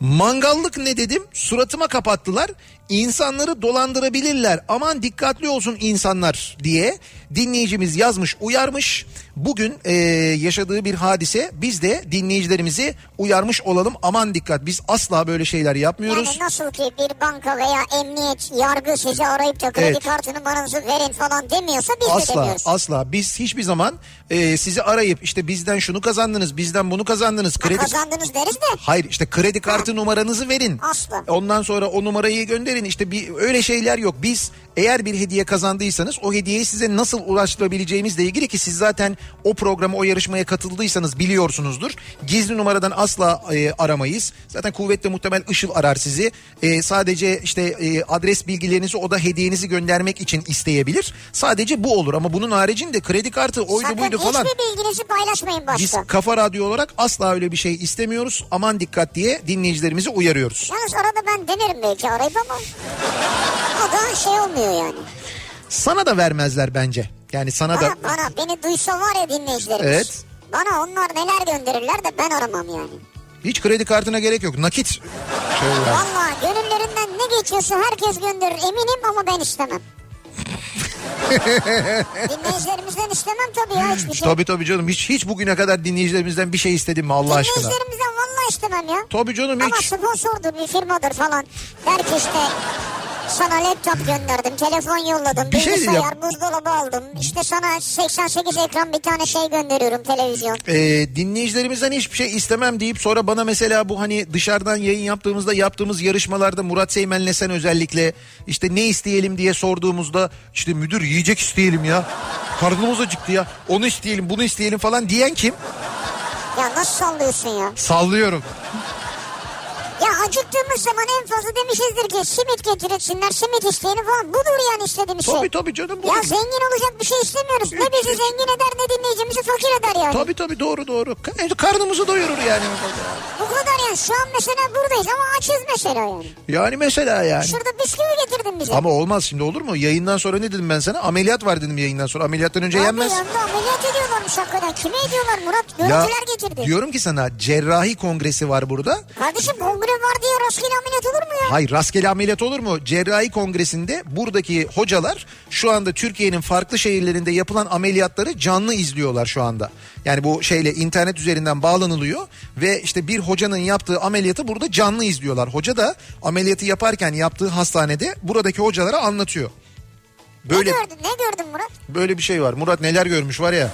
Mangallık ne dedim suratıma kapattılar. İnsanları dolandırabilirler aman dikkatli olsun insanlar diye dinleyicimiz yazmış uyarmış. Bugün e, yaşadığı bir hadise biz de dinleyicilerimizi uyarmış olalım aman dikkat biz asla böyle şeyler yapmıyoruz. Yani nasıl ki bir banka veya emniyet, yargı sizi arayıp da kredi Evet. kartı numaranızı verin falan demiyorsa biz de Asla demiyoruz. asla biz hiçbir zaman e, sizi arayıp işte bizden şunu kazandınız bizden bunu kazandınız kredi Kazandınız deriz de Hayır işte kredi kartı numaranızı verin. Asla. Ondan sonra o numarayı gönderin. İşte bir öyle şeyler yok. Biz eğer bir hediye kazandıysanız o hediyeyi size nasıl ulaştırabileceğimizle ilgili ki siz zaten o programa o yarışmaya katıldıysanız biliyorsunuzdur. Gizli numaradan asla e, aramayız. Zaten kuvvetle muhtemel Işıl arar sizi. E, sadece işte e, adres bilgilerinizi o da hediyenizi göndermek için isteyebilir. Sadece bu olur ama bunun haricinde kredi kartı oydu sakın buydu falan. hiçbir bilginizi paylaşmayın başka. Biz Kafa Radyo olarak asla öyle bir şey istemiyoruz. Aman dikkat diye dinleyicilerimizi uyarıyoruz. Yalnız arada ben denerim belki arayıp ama o da şey olmuyor yani. Sana da vermezler bence. Yani sana da Bana, bana beni duysa var ya dinleyicilerimiz. Evet. Bana onlar neler gönderirler de ben aramam yani. hiç kredi kartına gerek yok. Nakit. Şey yani. Valla gönüllerinden ne geçiyorsa herkes gönderir eminim ama ben istemem. Dinleyicilerimizden istemem tabii ya hiçbir şey. Tabii tabii canım. Hiç hiç bugüne kadar dinleyicilerimizden bir şey istedim mi Allah aşkına? Dinleyicilerimizden valla istemem ya. Tabii canım Ama hiç. sponsordur bir firmadır falan. Der ki işte sana laptop gönderdim, telefon yolladım, Bir şey bilgisayar, diyeceğim. buzdolabı aldım. İşte sana 88 ekran bir tane şey gönderiyorum televizyon. Ee, dinleyicilerimizden hiçbir şey istemem deyip sonra bana mesela bu hani dışarıdan yayın yaptığımızda yaptığımız yarışmalarda Murat Seymen'le sen özellikle işte ne isteyelim diye sorduğumuzda işte müdür yiyecek isteyelim ya. Karnımız acıktı ya. Onu isteyelim bunu isteyelim falan diyen kim? Ya nasıl sallıyorsun ya? Sallıyorum. Ya acıktığımız zaman en fazla demişizdir ki simit getirirsinler, simit isteyelim falan. Budur yani istediğimiz şey. Tabii tabii canım. bu- Ya zengin olacak bir şey istemiyoruz. Ne bizi zengin eder ne dinleyicimizi fakir eder yani. Tabii tabii doğru doğru. Ka- Karnımızı doyurur yani. Bu kadar yani. Şu an mesela buradayız ama açız mesela yani. Yani mesela yani. Şurada bisküvi getirdin bize. Ama olmaz şimdi olur mu? Yayından sonra ne dedim ben sana? Ameliyat var dedim yayından sonra. Ameliyattan önce Abi yenmez. yanında ameliyat ediyorlarmış hakikaten. Kime ediyorlar Murat? Ya Görüntüler getirdi. diyorum ki sana cerrahi kongresi var burada. Kardeşim kongre var diye rastgele ameliyat olur mu ya? Hayır rastgele ameliyat olur mu? Cerrahi kongresinde buradaki hocalar şu anda Türkiye'nin farklı şehirlerinde yapılan ameliyatları canlı izliyorlar şu anda. Yani bu şeyle internet üzerinden bağlanılıyor ve işte bir hocanın yaptığı ameliyatı burada canlı izliyorlar. Hoca da ameliyatı yaparken yaptığı hastanede buradaki hocalara anlatıyor. Böyle Ne gördün? Ne gördün Murat? böyle bir şey var. Murat neler görmüş var ya.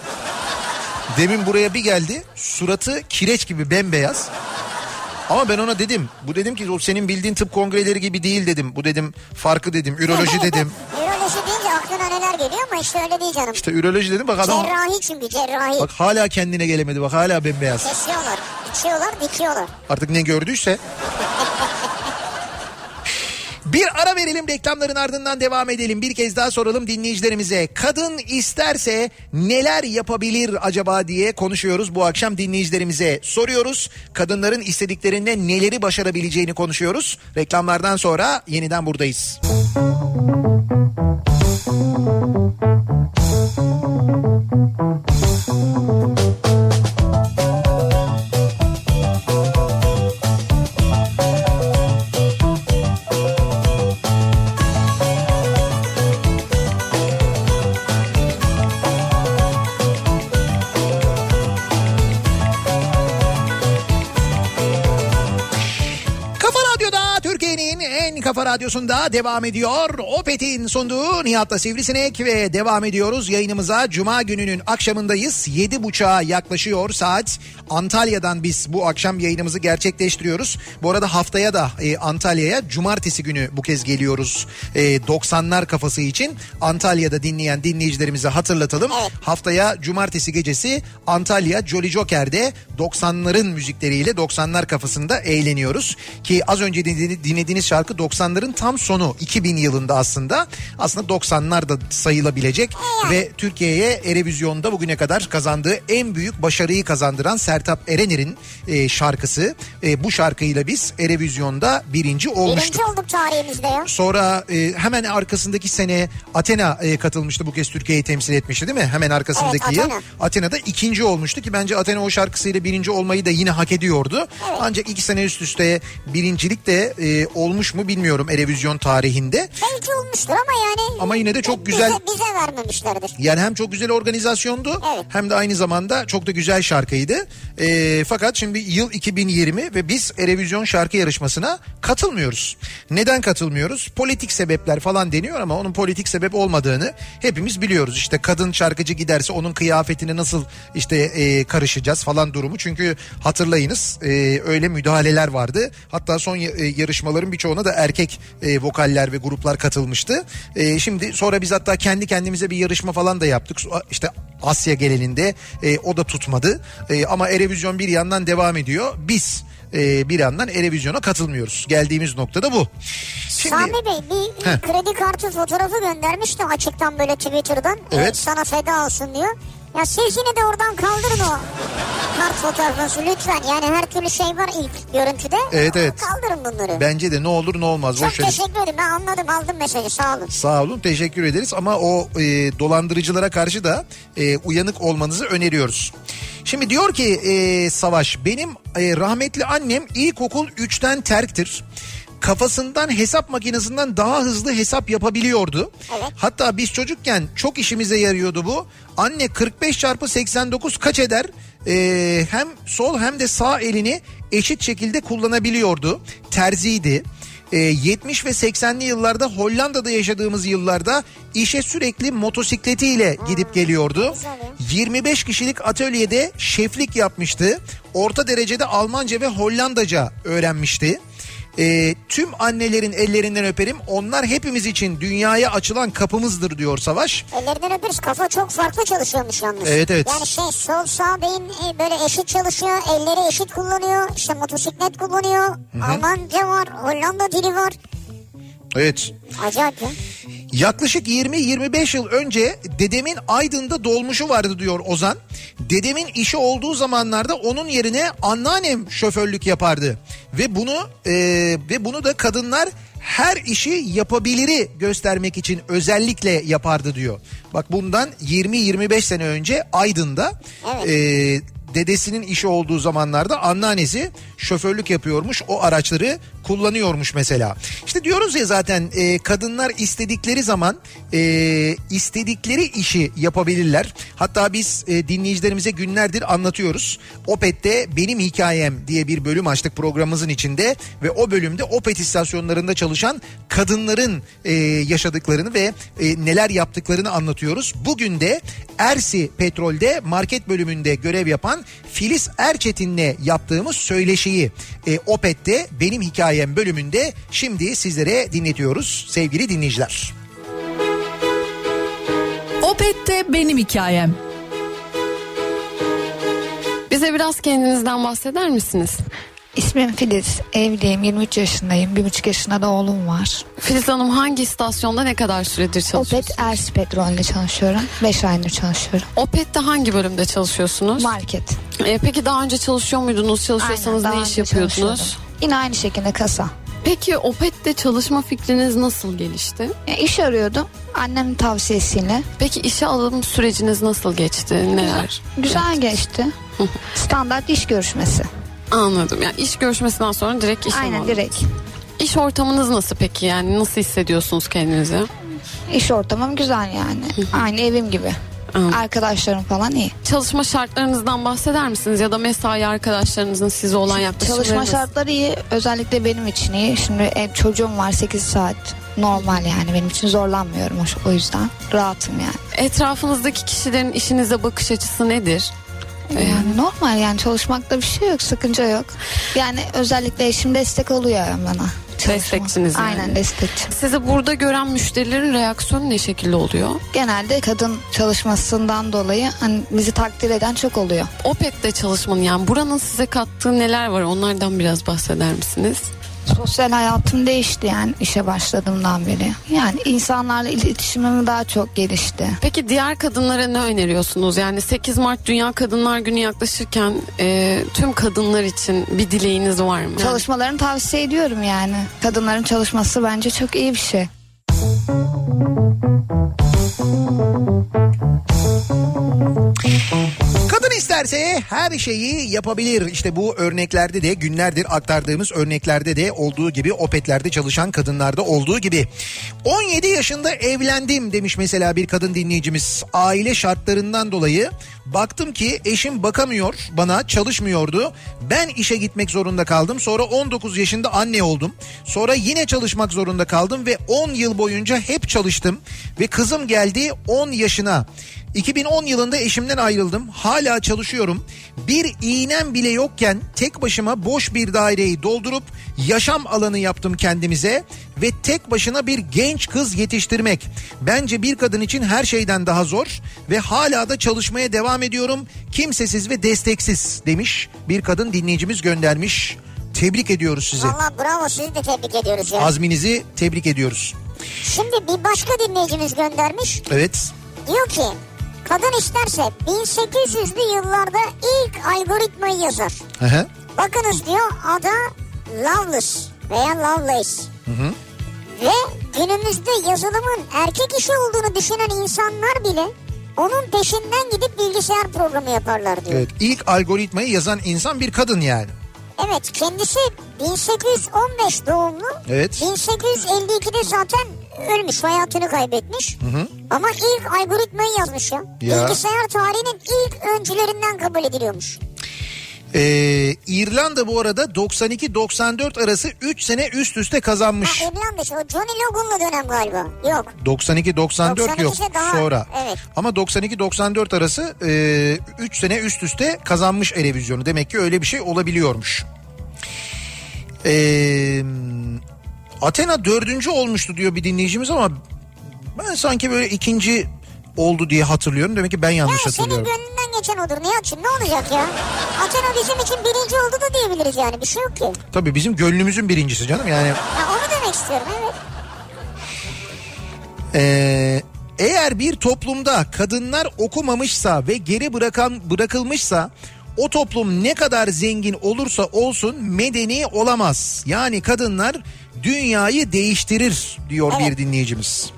Demin buraya bir geldi. Suratı kireç gibi bembeyaz. Ama ben ona dedim. Bu dedim ki o senin bildiğin tıp kongreleri gibi değil dedim. Bu dedim farkı dedim. Üroloji dedim. Üroloji deyince aklına neler geliyor ama işte öyle değil canım. İşte üroloji dedim bak adam. Cerrahi çünkü cerrahi. Bak hala kendine gelemedi bak hala bembeyaz. Kesiyorlar, içiyorlar, dikiyorlar. Artık ne gördüyse. Bir ara verelim reklamların ardından devam edelim. Bir kez daha soralım dinleyicilerimize. Kadın isterse neler yapabilir acaba diye konuşuyoruz bu akşam dinleyicilerimize. Soruyoruz. Kadınların istediklerinde neleri başarabileceğini konuşuyoruz. Reklamlardan sonra yeniden buradayız. Kafa Kafa Radyosu'nda devam ediyor. Opet'in sunduğu Nihat'la Sivrisinek ve devam ediyoruz yayınımıza. Cuma gününün akşamındayız. 7.30'a yaklaşıyor saat. Antalya'dan biz bu akşam yayınımızı gerçekleştiriyoruz. Bu arada haftaya da e, Antalya'ya cumartesi günü bu kez geliyoruz. E, 90'lar kafası için Antalya'da dinleyen dinleyicilerimize hatırlatalım. Haftaya cumartesi gecesi Antalya Jolly Joker'de 90'ların müzikleriyle 90'lar kafasında eğleniyoruz. Ki az önce dinledi- dinlediğiniz şarkı 90'ların tam sonu 2000 yılında aslında. Aslında 90'lar da sayılabilecek ve Türkiye'ye Erevizyon'da bugüne kadar kazandığı en büyük başarıyı kazandıran Sertab Erener'in e, şarkısı. E, bu şarkıyla biz Erevizyon'da birinci olmuştuk. Birinci olduk tarihimizde ya. Sonra e, hemen arkasındaki sene Athena e, katılmıştı bu kez Türkiye'yi temsil etmişti değil mi? Hemen arkasındaki Evet, yıl. Athena. Athena'da ikinci olmuştu ki bence Athena o şarkısıyla birinci olmayı da yine hak ediyordu. Ancak iki sene üst üste birincilik de e, olmuş mu bilmiyorum Erevizyon tarihinde. Belki olmuştur ama yani. Ama yine de çok bize, güzel- Bize vermemişlerdir. Yani hem çok güzel organizasyondu Evet. hem de aynı zamanda çok da güzel şarkıydı. E, fakat şimdi yıl 2020 ve biz Erevizyon şarkı yarışmasına katılmıyoruz. Neden katılmıyoruz? Politik sebepler falan deniyor ama onun politik sebep olmadığını hepimiz biliyoruz. İşte kadın şarkıcı giderse onun kıyafetine nasıl işte e, karışacağız falan durumu. Çünkü hatırlayınız e, öyle müdahaleler vardı. Hatta son e, yarışmaların birçoğuna da erkek e, vokaller ve gruplar katılmıştı. E, şimdi sonra biz hatta kendi kendimize bir yarışma falan da yaptık. İşte Asya genelinde e, o da tutmadı. E, ama Erevizyon bir yandan devam ediyor. Biz e, bir yandan Erevizyon'a katılmıyoruz. Geldiğimiz nokta da bu. Şimdi Sami Bey bir Heh. kredi kartı fotoğrafı göndermişti açıktan böyle Twitter'dan. Evet. sana feda olsun diyor. Ya siz yine de oradan kaldırın o kart fotoğrafını lütfen. Yani her türlü şey var ilk görüntüde. Evet, evet. Kaldırın bunları. bence de ne olur ne olmaz. Çok boş teşekkür ederim. Ben anladım aldım mesajı sağ olun. Sağ olun teşekkür ederiz ama o e, dolandırıcılara karşı da e, uyanık olmanızı öneriyoruz. Şimdi diyor ki e, Savaş benim e, rahmetli annem ilkokul 3'ten terktir. Kafasından hesap makinesinden daha hızlı hesap yapabiliyordu. Evet. Hatta biz çocukken çok işimize yarıyordu bu. Anne 45 çarpı 89 kaç eder? E, hem sol hem de sağ elini eşit şekilde kullanabiliyordu. Terziydi. E, 70 ve 80'li yıllarda Hollanda'da yaşadığımız yıllarda işe sürekli motosikletiyle gidip geliyordu. güzel ya. 25 kişilik atölyede şeflik yapmıştı. Orta derecede Almanca ve Hollandaca öğrenmişti. E, tüm annelerin ellerinden öperim. Onlar hepimiz için dünyaya açılan kapımızdır diyor Savaş. Ellerinden öperiz. Kafa çok farklı çalışıyormuş yalnız. Evet, evet. Yani şey sol sağ beyin e, böyle eşit çalışıyor. Elleri eşit kullanıyor. İşte motosiklet kullanıyor. Almanca var. Hollanda dili var. Evet. Acayip ya. Yaklaşık 20-25 yıl önce dedemin Aydın'da dolmuşu vardı diyor Ozan. Dedemin işi olduğu zamanlarda onun yerine anneannem şoförlük yapardı. Ve bunu e, ve bunu da kadınlar her işi yapabiliri göstermek için özellikle yapardı diyor. Bak bundan 20-25 sene önce Aydın'da Evet. e, dedesinin işi olduğu zamanlarda anneannesi şoförlük yapıyormuş o araçları kullanıyormuş mesela. İşte diyoruz ya zaten e, kadınlar istedikleri zaman e, istedikleri işi yapabilirler. Hatta biz e, dinleyicilerimize günlerdir anlatıyoruz. Opet'te benim hikayem diye bir bölüm açtık programımızın içinde ve o bölümde Opet istasyonlarında çalışan kadınların e, yaşadıklarını ve e, neler yaptıklarını anlatıyoruz. Bugün de Ersi Petrol'de market bölümünde görev yapan Filiz Erçetin'le yaptığımız söyleşiyi e, Opet'te benim hikayem bölümünde şimdi sizlere dinletiyoruz sevgili dinleyiciler. Opet'te benim hikayem. Bize biraz kendinizden bahseder misiniz? İsmim Filiz. Evliyim. 23 yaşındayım. Bir buçuk yaşında da oğlum var. Filiz Hanım hangi istasyonda ne kadar süredir çalışıyorsunuz? Opet Ersi Petrol'de çalışıyorum. 5 aydır çalışıyorum. Opet'te hangi bölümde çalışıyorsunuz? Market. Ee, peki daha önce çalışıyor muydunuz? Çalışıyorsanız Aynen, ne iş yapıyordunuz? Yine aynı şekilde kasa. Peki Opet'te çalışma fikriniz nasıl gelişti? E, iş arıyordum. Annemin tavsiyesiyle. Peki işe alım süreciniz nasıl geçti? Neler? Güzel geçti. Standart iş görüşmesi. Anladım. Yani iş görüşmesinden sonra direkt iş Aynen direkt. İş ortamınız nasıl peki? Yani nasıl hissediyorsunuz kendinizi? İş ortamım güzel yani. Aynı evim gibi. Anladım. Arkadaşlarım falan iyi. Çalışma şartlarınızdan bahseder misiniz ya da mesai arkadaşlarınızın size olan yaklaşımları Çalışma şartları iyi. Özellikle benim için iyi. Şimdi ev, çocuğum var 8 saat. Normal yani benim için zorlanmıyorum o, yüzden. Rahatım yani. Etrafınızdaki kişilerin işinize bakış açısı nedir? Yani normal yani çalışmakta bir şey yok, sıkıntı yok. Yani özellikle eşim destek oluyor bana. Destekçiniz yani. Aynen destekçi. Sizi burada gören müşterilerin reaksiyonu ne şekilde oluyor? Genelde kadın çalışmasından dolayı hani bizi takdir eden çok oluyor. Opet'te çalışmanın yani buranın size kattığı neler var onlardan biraz bahseder misiniz? Sosyal hayatım değişti yani işe başladığımdan beri. Yani insanlarla iletişimim daha çok gelişti. Peki diğer kadınlara ne öneriyorsunuz? Yani 8 Mart Dünya Kadınlar Günü yaklaşırken e, tüm kadınlar için bir dileğiniz var mı? Çalışmalarını tavsiye ediyorum yani. Kadınların çalışması bence çok iyi bir şey. İsterse her şeyi yapabilir. İşte bu örneklerde de günlerdir aktardığımız örneklerde de olduğu gibi Opet'lerde çalışan kadınlarda olduğu gibi. 17 yaşında evlendim demiş mesela bir kadın dinleyicimiz. Aile şartlarından dolayı baktım ki eşim bakamıyor bana çalışmıyordu. Ben işe gitmek zorunda kaldım. Sonra 19 yaşında anne oldum. Sonra yine çalışmak zorunda kaldım ve 10 yıl boyunca hep çalıştım. Ve kızım geldi 10 yaşına. 2010 yılında eşimden ayrıldım. Hala çalışıyorum. Bir iğnem bile yokken tek başıma boş bir daireyi doldurup yaşam alanı yaptım kendimize ve tek başına bir genç kız yetiştirmek bence bir kadın için her şeyden daha zor ve hala da çalışmaya devam ediyorum. Kimsesiz ve desteksiz demiş. Bir kadın dinleyicimiz göndermiş. Tebrik ediyoruz sizi. Valla bravo sizi de tebrik ediyoruz ya. Azminizi tebrik ediyoruz. Şimdi bir başka dinleyicimiz göndermiş. Evet. Diyor ki kadın isterse 1800'lü yıllarda ilk algoritmayı yazar. Hı hı. Bakınız diyor adı Loveless veya Lovelace. Ve günümüzde yazılımın erkek işi olduğunu düşünen insanlar bile onun peşinden gidip bilgisayar programı yaparlar diyor. Evet, ilk algoritmayı yazan insan bir kadın yani. Evet kendisi 1815 doğumlu. Evet. 1852'de zaten ölmüş hayatını kaybetmiş. Ama ilk algoritmayı yazmış ya. Ya. Bilgisayar tarihinin ilk öncülerinden kabul ediliyormuş. Ee, İrlanda bu arada 92-94 arası 3 sene üst üste kazanmış. Ha İrlanda o Johnny Logan'lı dönem galiba. Yok. 92-94 yok 92'se daha- sonra. evet. Ama 92-94 arası 3 sene üst üste kazanmış Erevizyonu. Demek ki öyle bir şey olabiliyormuş. Ee, Athena dördüncü olmuştu diyor bir dinleyicimiz ama ben sanki böyle ikinci oldu diye hatırlıyorum. Demek ki ben yanlış Ya senin hatırlıyorum. gönlünden geçen odur Nihat'cığım ne olacak ya? Athena bizim için birinci oldu da diyebiliriz yani bir şey yok ki. Tabii bizim gönlümüzün birincisi canım yani. Ya onu demek istiyorum evet. Ee, eğer bir toplumda kadınlar okumamışsa ve geri bırakan bırakılmışsa o toplum ne kadar zengin olursa olsun medeni olamaz. Yani kadınlar dünyayı değiştirir diyor bir dinleyicimiz.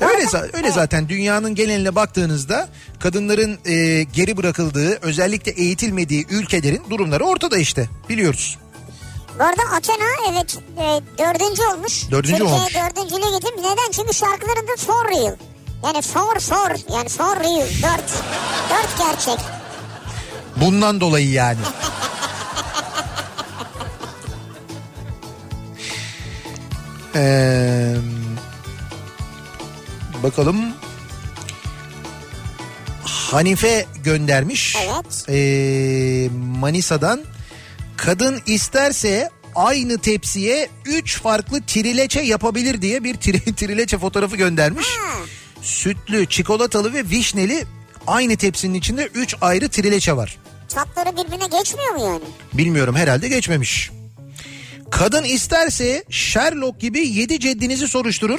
Öyle, öyle zaten dünyanın geneline baktığınızda kadınların e, geri bırakıldığı özellikle eğitilmediği ülkelerin durumları ortada işte biliyoruz. Bu arada Athena evet e, dördüncü olmuş. Dördüncü Türkiye olmuş. dördüncülüğe getirmiş. Neden? Çünkü şarkılarında for real. Yani for for yani for real. Dört. Dört gerçek. Bundan dolayı yani. Ee, bakalım. Hanife göndermiş. Evet. Ee, Manisa'dan. Kadın isterse aynı tepsiye 3 farklı trileçe yapabilir diye bir tri- trileçe fotoğrafı göndermiş. Sütlü, çikolatalı ve vişneli aynı tepsinin içinde 3 ayrı trileçe var. Tatları birbirine geçmiyor mu yani? Bilmiyorum herhalde geçmemiş. Kadın isterse Sherlock gibi yedi ceddinizi soruşturur.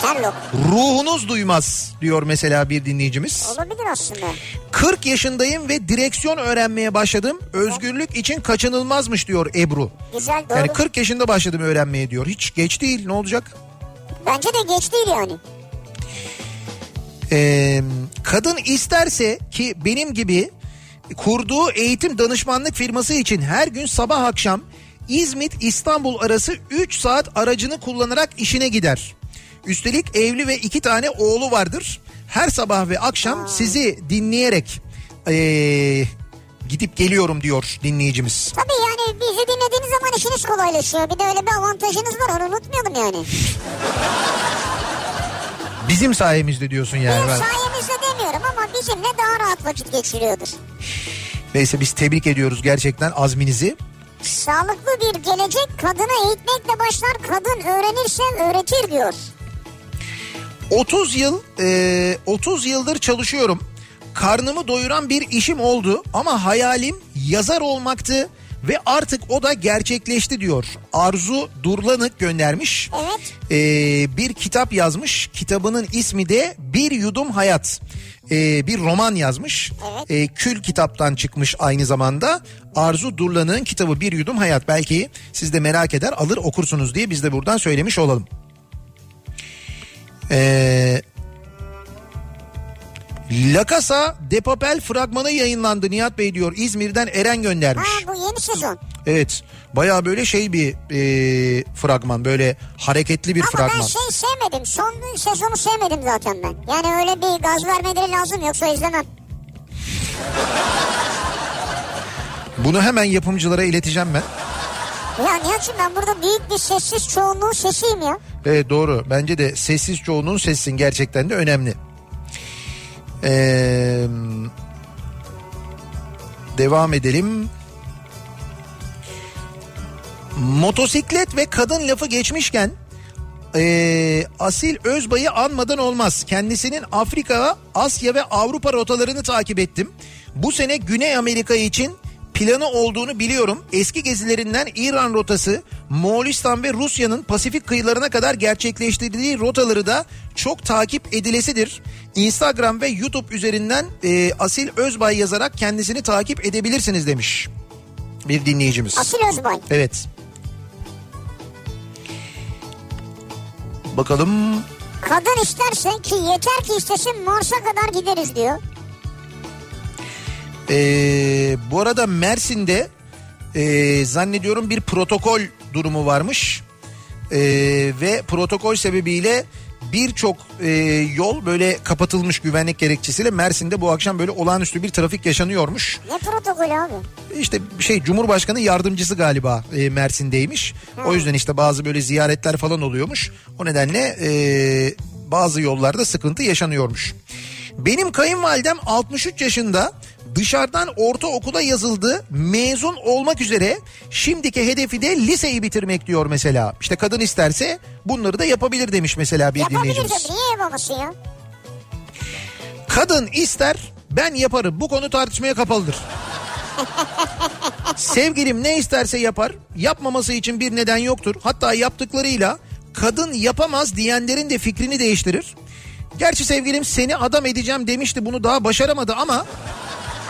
Sherlock. Ruhunuz duymaz diyor mesela bir dinleyicimiz. Olabilir aslında. 40 yaşındayım ve direksiyon öğrenmeye başladım. Özgürlük için kaçınılmazmış diyor Ebru. Güzel doğru. Yani 40 yaşında başladım öğrenmeye diyor. Hiç geç değil ne olacak? Bence de geç değil yani. Ee, kadın isterse ki benim gibi kurduğu eğitim danışmanlık firması için her gün sabah akşam İzmit İstanbul arası 3 saat aracını kullanarak işine gider. Üstelik evli ve iki tane oğlu vardır. Her sabah ve akşam sizi dinleyerek ee, gidip geliyorum diyor dinleyicimiz. Tabii yani bizi dinlediğiniz zaman işiniz kolaylaşıyor. Bir de öyle bir avantajınız var onu unutmayalım yani. Bizim sayemizde diyorsun yani. Bizim sayemizde demiyorum ama bizimle daha rahat vakit geçiriyordur. Neyse biz tebrik ediyoruz gerçekten azminizi. Sağlıklı bir gelecek kadını eğitmekle başlar. Kadın öğrenirse öğretir diyor. 30 yıl e, 30 yıldır çalışıyorum. Karnımı doyuran bir işim oldu ama hayalim yazar olmaktı ve artık o da gerçekleşti diyor. Arzu Durlanık göndermiş. Evet. E, bir kitap yazmış. Kitabının ismi de Bir Yudum Hayat. E, bir roman yazmış. Evet. E, Kül kitaptan çıkmış aynı zamanda. Arzu Durlanık'ın kitabı Bir Yudum Hayat. Belki siz de merak eder alır okursunuz diye biz de buradan söylemiş olalım. Ee, La Casa de Papel fragmanı yayınlandı Nihat Bey diyor. İzmir'den Eren göndermiş. Ha bu yeni sezon. Evet baya böyle şey bir e, fragman böyle hareketli bir Ama fragman. ben şey sevmedim. Son sezonu sevmedim zaten ben. Yani öyle bir gaz vermeleri lazım yoksa izlemem. Bunu hemen yapımcılara ileteceğim ben. Ya Nihat'cığım ben burada büyük bir sessiz çoğunluğun sesiyim ya. Evet doğru bence de sessiz çoğunun sessin gerçekten de önemli. Ee, devam edelim. Motosiklet ve kadın lafı geçmişken ee, Asil Özbay'ı anmadan olmaz. Kendisinin Afrika, Asya ve Avrupa rotalarını takip ettim. Bu sene Güney Amerika için planı olduğunu biliyorum. Eski gezilerinden İran rotası, Moğolistan ve Rusya'nın Pasifik kıyılarına kadar gerçekleştirdiği rotaları da çok takip edilesidir. Instagram ve YouTube üzerinden e, Asil Özbay yazarak kendisini takip edebilirsiniz demiş bir dinleyicimiz. Asil Özbay. Evet. Bakalım Kadın isterse ki yeter ki istesin Mars'a kadar gideriz diyor. Ee, bu arada Mersin'de e, zannediyorum bir protokol durumu varmış. Ee, ve protokol sebebiyle birçok e, yol böyle kapatılmış güvenlik gerekçesiyle Mersin'de bu akşam böyle olağanüstü bir trafik yaşanıyormuş. Ne protokolü abi? İşte şey Cumhurbaşkanı yardımcısı galiba e, Mersin'deymiş. O yüzden işte bazı böyle ziyaretler falan oluyormuş. O nedenle e, bazı yollarda sıkıntı yaşanıyormuş. Benim kayınvalidem 63 yaşında dışarıdan ortaokula yazıldı mezun olmak üzere şimdiki hedefi de liseyi bitirmek diyor mesela. İşte kadın isterse bunları da yapabilir demiş mesela bir Yapabilir dinleyicimiz. Niye yapamazsın ya? Kadın ister ben yaparım bu konu tartışmaya kapalıdır. Sevgilim ne isterse yapar yapmaması için bir neden yoktur. Hatta yaptıklarıyla kadın yapamaz diyenlerin de fikrini değiştirir. Gerçi sevgilim seni adam edeceğim demişti bunu daha başaramadı ama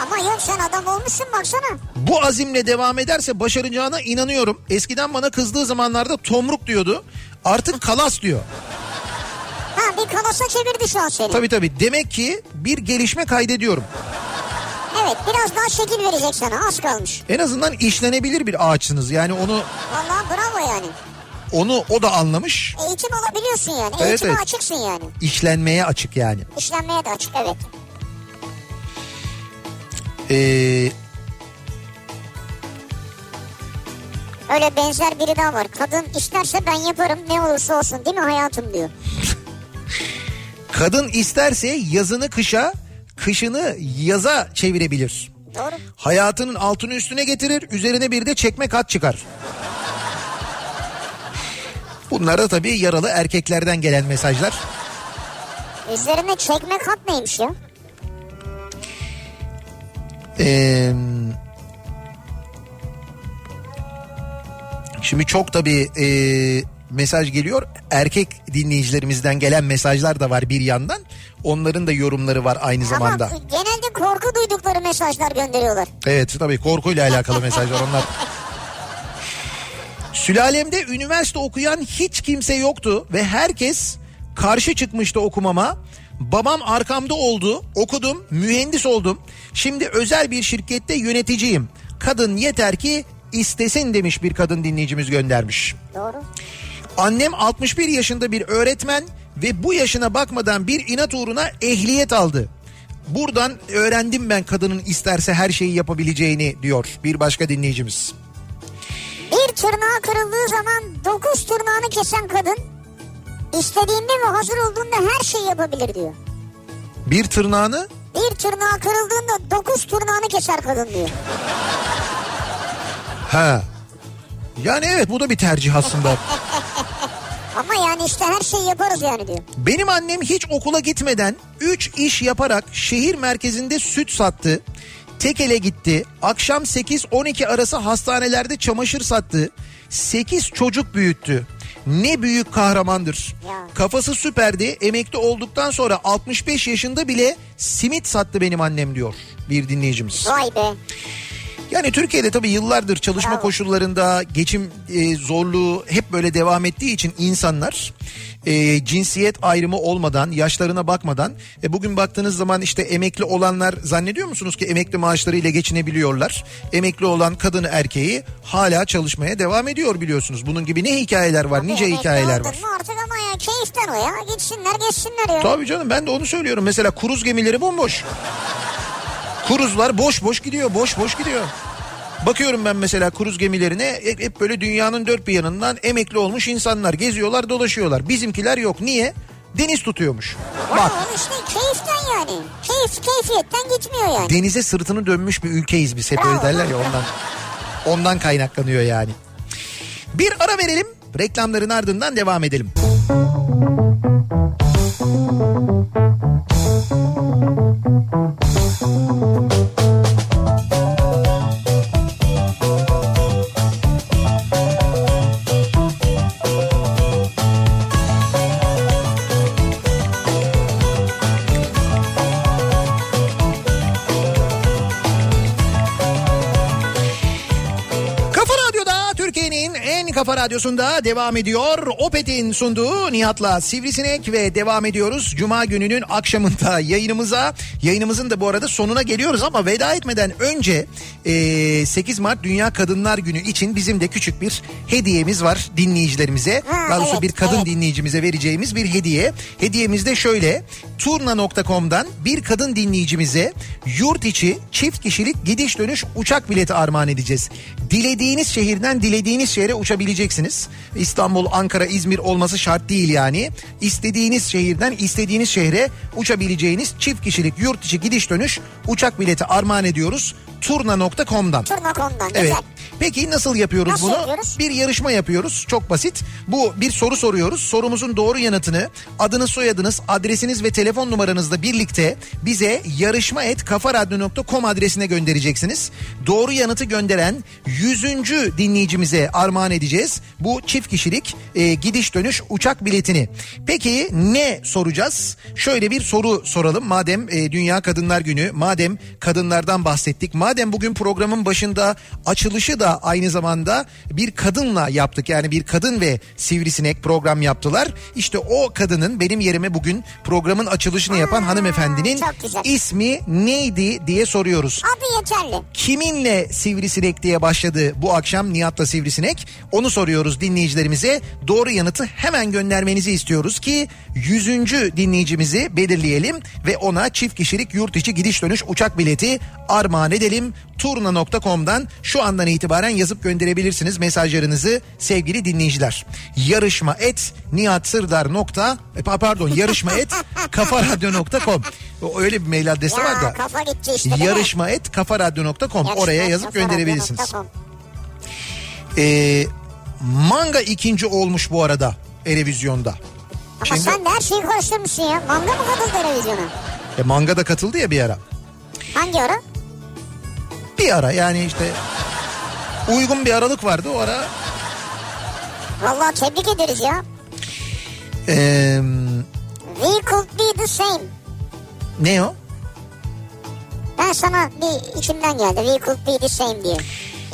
Ama yok sen adam olmuşsun baksana. bu azimle devam ederse başaracağına inanıyorum. Eskiden bana kızdığı zamanlarda tomruk diyordu. Artık kalas diyor. Ha bir kalasa çevirdi şu an seni. Tabii tabii demek ki bir gelişme kaydediyorum. Evet biraz daha şekil verecek sana az kalmış. En azından işlenebilir bir ağaçsınız. Yani onu Vallahi bravo yani. onu o da anlamış. Eğitim alabiliyorsun yani. Evet, Eğitime evet. açıksın yani. İşlenmeye açık yani. İşlenmeye de açık evet. Ee, Öyle benzer biri daha var. Kadın isterse ben yaparım ne olursa olsun değil mi hayatım diyor. kadın isterse yazını kışa, kışını yaza çevirebilir. Doğru. Hayatının altını üstüne getirir, üzerine bir de çekme kat çıkar. Bunlar da tabii yaralı erkeklerden gelen mesajlar. Üzerine çekme kat neymiş ya? Ee, şimdi çok tabii e, mesaj geliyor. Erkek dinleyicilerimizden gelen mesajlar da var bir yandan. Onların da yorumları var aynı zamanda. Ama genelde korku duydukları mesajlar gönderiyorlar. Evet tabii korkuyla alakalı mesajlar onlar. Sülalemde üniversite okuyan hiç kimse yoktu ve herkes karşı çıkmıştı okumama. Babam arkamda oldu, okudum, mühendis oldum. Şimdi özel bir şirkette yöneticiyim. Kadın yeter ki istesin demiş bir kadın dinleyicimiz göndermiş. Doğru. Annem 61 yaşında bir öğretmen ve bu yaşına bakmadan bir inat uğruna ehliyet aldı. Buradan öğrendim ben kadının isterse her şeyi yapabileceğini diyor bir başka dinleyicimiz. Bir tırnağı kırıldığı zaman dokuz tırnağını kesen kadın istediğinde ve hazır olduğunda her şeyi yapabilir diyor. Bir tırnağını Bir tırnağı kırıldığında dokuz tırnağını keser kadın diyor. ha. Yani evet bu da bir tercih aslında. Ama yani işte her şeyi yaparız yani diyor. Benim annem hiç okula gitmeden 3 iş yaparak şehir merkezinde süt sattı. Tekele gitti. Akşam 8-12 arası hastanelerde çamaşır sattı. 8 çocuk büyüttü. Ne büyük kahramandır. Kafası süperdi. Emekli olduktan sonra 65 yaşında bile simit sattı benim annem diyor bir dinleyicimiz. Vay be. Yani Türkiye'de tabii yıllardır çalışma Bravo. koşullarında geçim e, zorluğu hep böyle devam ettiği için insanlar e, cinsiyet ayrımı olmadan, yaşlarına bakmadan e, bugün baktığınız zaman işte emekli olanlar zannediyor musunuz ki emekli maaşlarıyla geçinebiliyorlar? Emekli olan kadını erkeği hala çalışmaya devam ediyor biliyorsunuz. Bunun gibi ne hikayeler var, nice Emekli hikayeler var. Artık ama ya keyiften o ya. Gitsinler geçsinler ya. Tabii canım ben de onu söylüyorum. Mesela kruz gemileri bomboş. Kruzlar boş boş gidiyor, boş boş gidiyor. Bakıyorum ben mesela kruz gemilerine hep, hep böyle dünyanın dört bir yanından emekli olmuş insanlar geziyorlar dolaşıyorlar. Bizimkiler yok. Niye? Deniz tutuyormuş. Ya Bak işte keyiften yani. Keyif keyfiyetten gitmiyor yani. denize sırtını dönmüş bir ülkeyiz biz hep öyle derler ya ondan. Ondan kaynaklanıyor yani. Bir ara verelim. Reklamların ardından devam edelim. Kafa kafa radyosunda devam ediyor. Opet'in sunduğu Nihat'la Sivrisinek ve devam ediyoruz. Cuma gününün akşamında yayınımıza. Yayınımızın da bu arada sonuna geliyoruz ama veda etmeden önce e, 8 Mart Dünya Kadınlar Günü için bizim de küçük bir hediyemiz var dinleyicilerimize. Ha, Daha doğrusu evet, bir kadın evet. dinleyicimize vereceğimiz bir hediye. Hediyemiz de şöyle. Turna.com'dan bir kadın dinleyicimize yurt içi çift kişilik gidiş dönüş uçak bileti armağan edeceğiz. Dilediğiniz şehirden dilediğiniz şehre uçabileceksiniz. İstanbul, Ankara, İzmir olması şart değil yani. İstediğiniz şehirden istediğiniz şehre uçabileceğiniz çift kişilik yurt içi gidiş dönüş uçak bileti armağan ediyoruz. Turna.com'dan. Turna.com'dan Evet. güzel. Peki nasıl yapıyoruz Nasıl bunu? yapıyoruz? Bir yarışma yapıyoruz. Çok basit. Bu bir soru soruyoruz. Sorumuzun doğru yanıtını adınız, soyadınız, adresiniz ve telefon numaranızla birlikte bize yarışma@kafaradyo.com adresine göndereceksiniz. Doğru yanıtı gönderen 100. dinleyicimize armağan edeceğiz. Bu çift kişilik e, gidiş dönüş uçak biletini. Peki ne soracağız? Şöyle bir soru soralım. Madem e, Dünya Kadınlar Günü, madem kadınlardan bahsettik, madem bugün programın başında açılışı da aynı zamanda bir kadınla yaptık. Yani bir kadın ve sivrisinek program yaptılar. İşte o kadının benim yerime bugün programın açılışını yapan hanımefendinin ismi neydi diye soruyoruz. Adı yeterli. Kiminle sivrisinek diye başladı bu akşam Nihat'la sivrisinek? Onu soruyoruz dinleyicilerimize. Doğru yanıtı hemen göndermenizi istiyoruz ki 100. dinleyicimizi belirleyelim ve ona çift kişilik yurt içi gidiş dönüş uçak bileti armağan edelim. Turna.com'dan şu andan itibaren yazıp gönderebilirsiniz mesajlarınızı sevgili dinleyiciler. Yarışma et nihatsırdar nokta e, pa- pardon yarışma et kafaradyo.com öyle bir mail adresi var Ya da kafa gitti işte yarışma et kafaradyo.com oraya yazıp gönderebilirsiniz. Ee, manga ikinci olmuş bu arada Erevizyon'da. Ama Şimdi- sen de her şeyi karıştırmışsın ya. Manga mı katıldı televizyona? E, manga da katıldı ya bir ara. Hangi ara? Bir ara yani işte uygun bir aralık vardı o ara. Vallahi tebrik ederiz ya. Ee, We could be the same. ne o? Ben sana bir içimden geldi. We could be the same diye.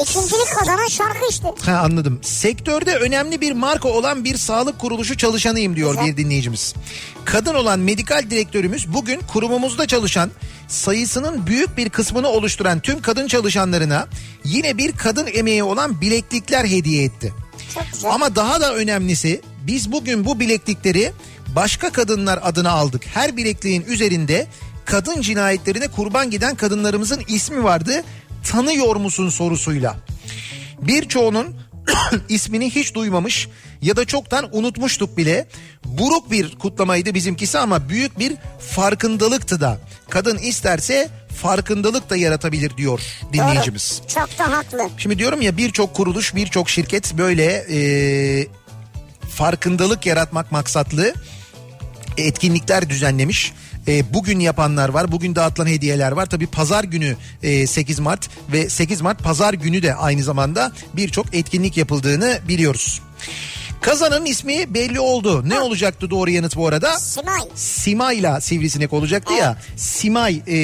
İkincilik kazanan şarkı işte. Ha anladım. Sektörde önemli bir marka olan bir sağlık kuruluşu çalışanıyım diyor Güzel. bir dinleyicimiz. Kadın olan medikal direktörümüz bugün kurumumuzda çalışan sayısının büyük bir kısmını oluşturan tüm kadın çalışanlarına yine bir kadın emeği olan bileklikler hediye etti. Ama daha da önemlisi biz bugün bu bileklikleri başka kadınlar adını aldık. Her bilekliğin üzerinde kadın cinayetlerine kurban giden kadınlarımızın ismi vardı. Tanıyor musun sorusuyla. Birçoğunun ismini hiç duymamış ya da çoktan unutmuştuk bile. Buruk bir kutlamaydı bizimkisi ama büyük bir farkındalıktı da. Kadın isterse farkındalık da yaratabilir diyor dinleyicimiz. Doğru. Çok da haklı. Şimdi diyorum ya birçok kuruluş birçok şirket böyle e, farkındalık yaratmak maksatlı etkinlikler düzenlemiş. E, bugün yapanlar var. Bugün dağıtılan hediyeler var. Tabii pazar günü e, 8 Mart ve 8 Mart pazar günü de aynı zamanda birçok etkinlik yapıldığını biliyoruz. Kazanın ismi belli oldu. Ne olacaktı doğru yanıt bu arada? Simay. Simay'la sivrisinek olacaktı ya. Simay e,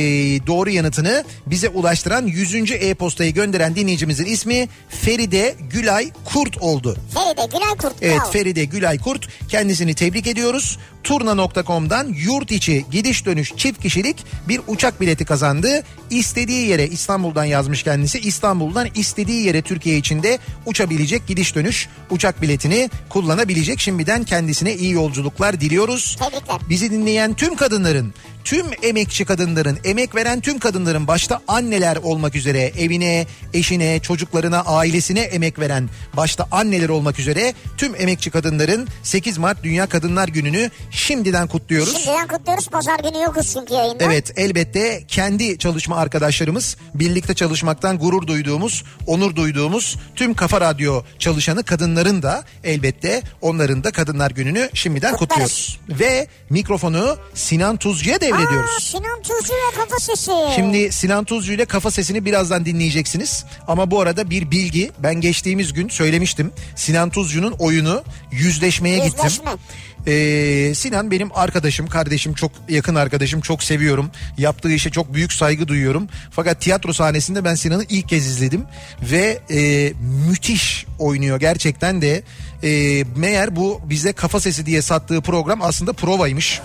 doğru yanıtını bize ulaştıran 100. e-postayı gönderen dinleyicimizin ismi Feride Gülay Kurt oldu. Feride Gülay Kurt. Evet bravo. Feride Gülay Kurt kendisini tebrik ediyoruz. Turna.com'dan yurt içi gidiş dönüş çift kişilik bir uçak bileti kazandı. İstediği yere İstanbul'dan yazmış kendisi. İstanbul'dan istediği yere Türkiye içinde uçabilecek gidiş dönüş uçak biletini kullanabilecek. Şimdiden kendisine iyi yolculuklar diliyoruz. Tebrikler. Bizi dinleyen tüm kadınların, tüm emekçi kadınların, emek veren tüm kadınların başta anneler olmak üzere evine, eşine, çocuklarına, ailesine emek veren başta anneler olmak üzere tüm emekçi kadınların 8 Mart Dünya Kadınlar Günü'nü şimdiden kutluyoruz. Şimdiden kutluyoruz. Pazar günü yokuz çünkü yayında. Evet elbette kendi çalışma arkadaşlarımız birlikte çalışmaktan gurur duyduğumuz, onur duyduğumuz tüm Kafa Radyo çalışanı kadınların da elbette onların da Kadınlar Günü'nü şimdiden Kutlarız. kutluyoruz. Ve mikrofonu Sinan Tuzcu'ya devrediyoruz. Aa, Sinan Tuzcu ve kafa sesi. Şimdi Sinan Tuzcu ile kafa sesini birazdan dinleyeceksiniz. Ama bu arada bir bilgi ben geçtiğimiz gün söylemiştim. Sinan Tuzcu'nun oyunu yüzleşmeye Yüzleşme. gittim. Ee, Sinan benim arkadaşım, kardeşim, çok yakın arkadaşım, çok seviyorum. Yaptığı işe çok büyük saygı duyuyorum. Fakat tiyatro sahnesinde ben Sinan'ı ilk kez izledim ve e, müthiş oynuyor gerçekten de. E, meğer bu bize kafa sesi diye sattığı program aslında provaymış.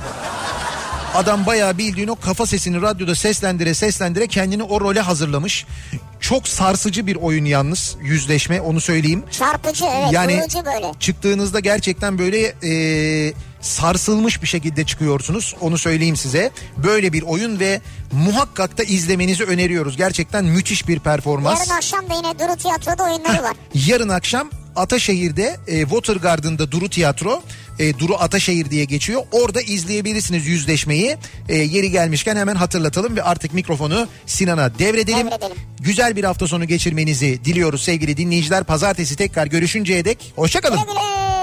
Adam bayağı bildiğin o kafa sesini radyoda seslendire seslendire kendini o role hazırlamış. Çok sarsıcı bir oyun yalnız yüzleşme onu söyleyeyim. Çarpıcı evet. Yani böyle. çıktığınızda gerçekten böyle e, sarsılmış bir şekilde çıkıyorsunuz. Onu söyleyeyim size. Böyle bir oyun ve muhakkak da izlemenizi öneriyoruz. Gerçekten müthiş bir performans. Yarın akşam da yine Duru Tiyatro'da oyunları var. Yarın akşam Ataşehir'de e, Water Garden'da Duru Tiyatro e, Duru Ataşehir diye geçiyor. Orada izleyebilirsiniz yüzleşmeyi. E, yeri gelmişken hemen hatırlatalım ve artık mikrofonu Sinan'a devredelim. Devredelim. Güzel bir hafta sonu geçirmenizi diliyoruz sevgili dinleyiciler. Pazartesi tekrar görüşünceye dek hoşçakalın. Güle güle.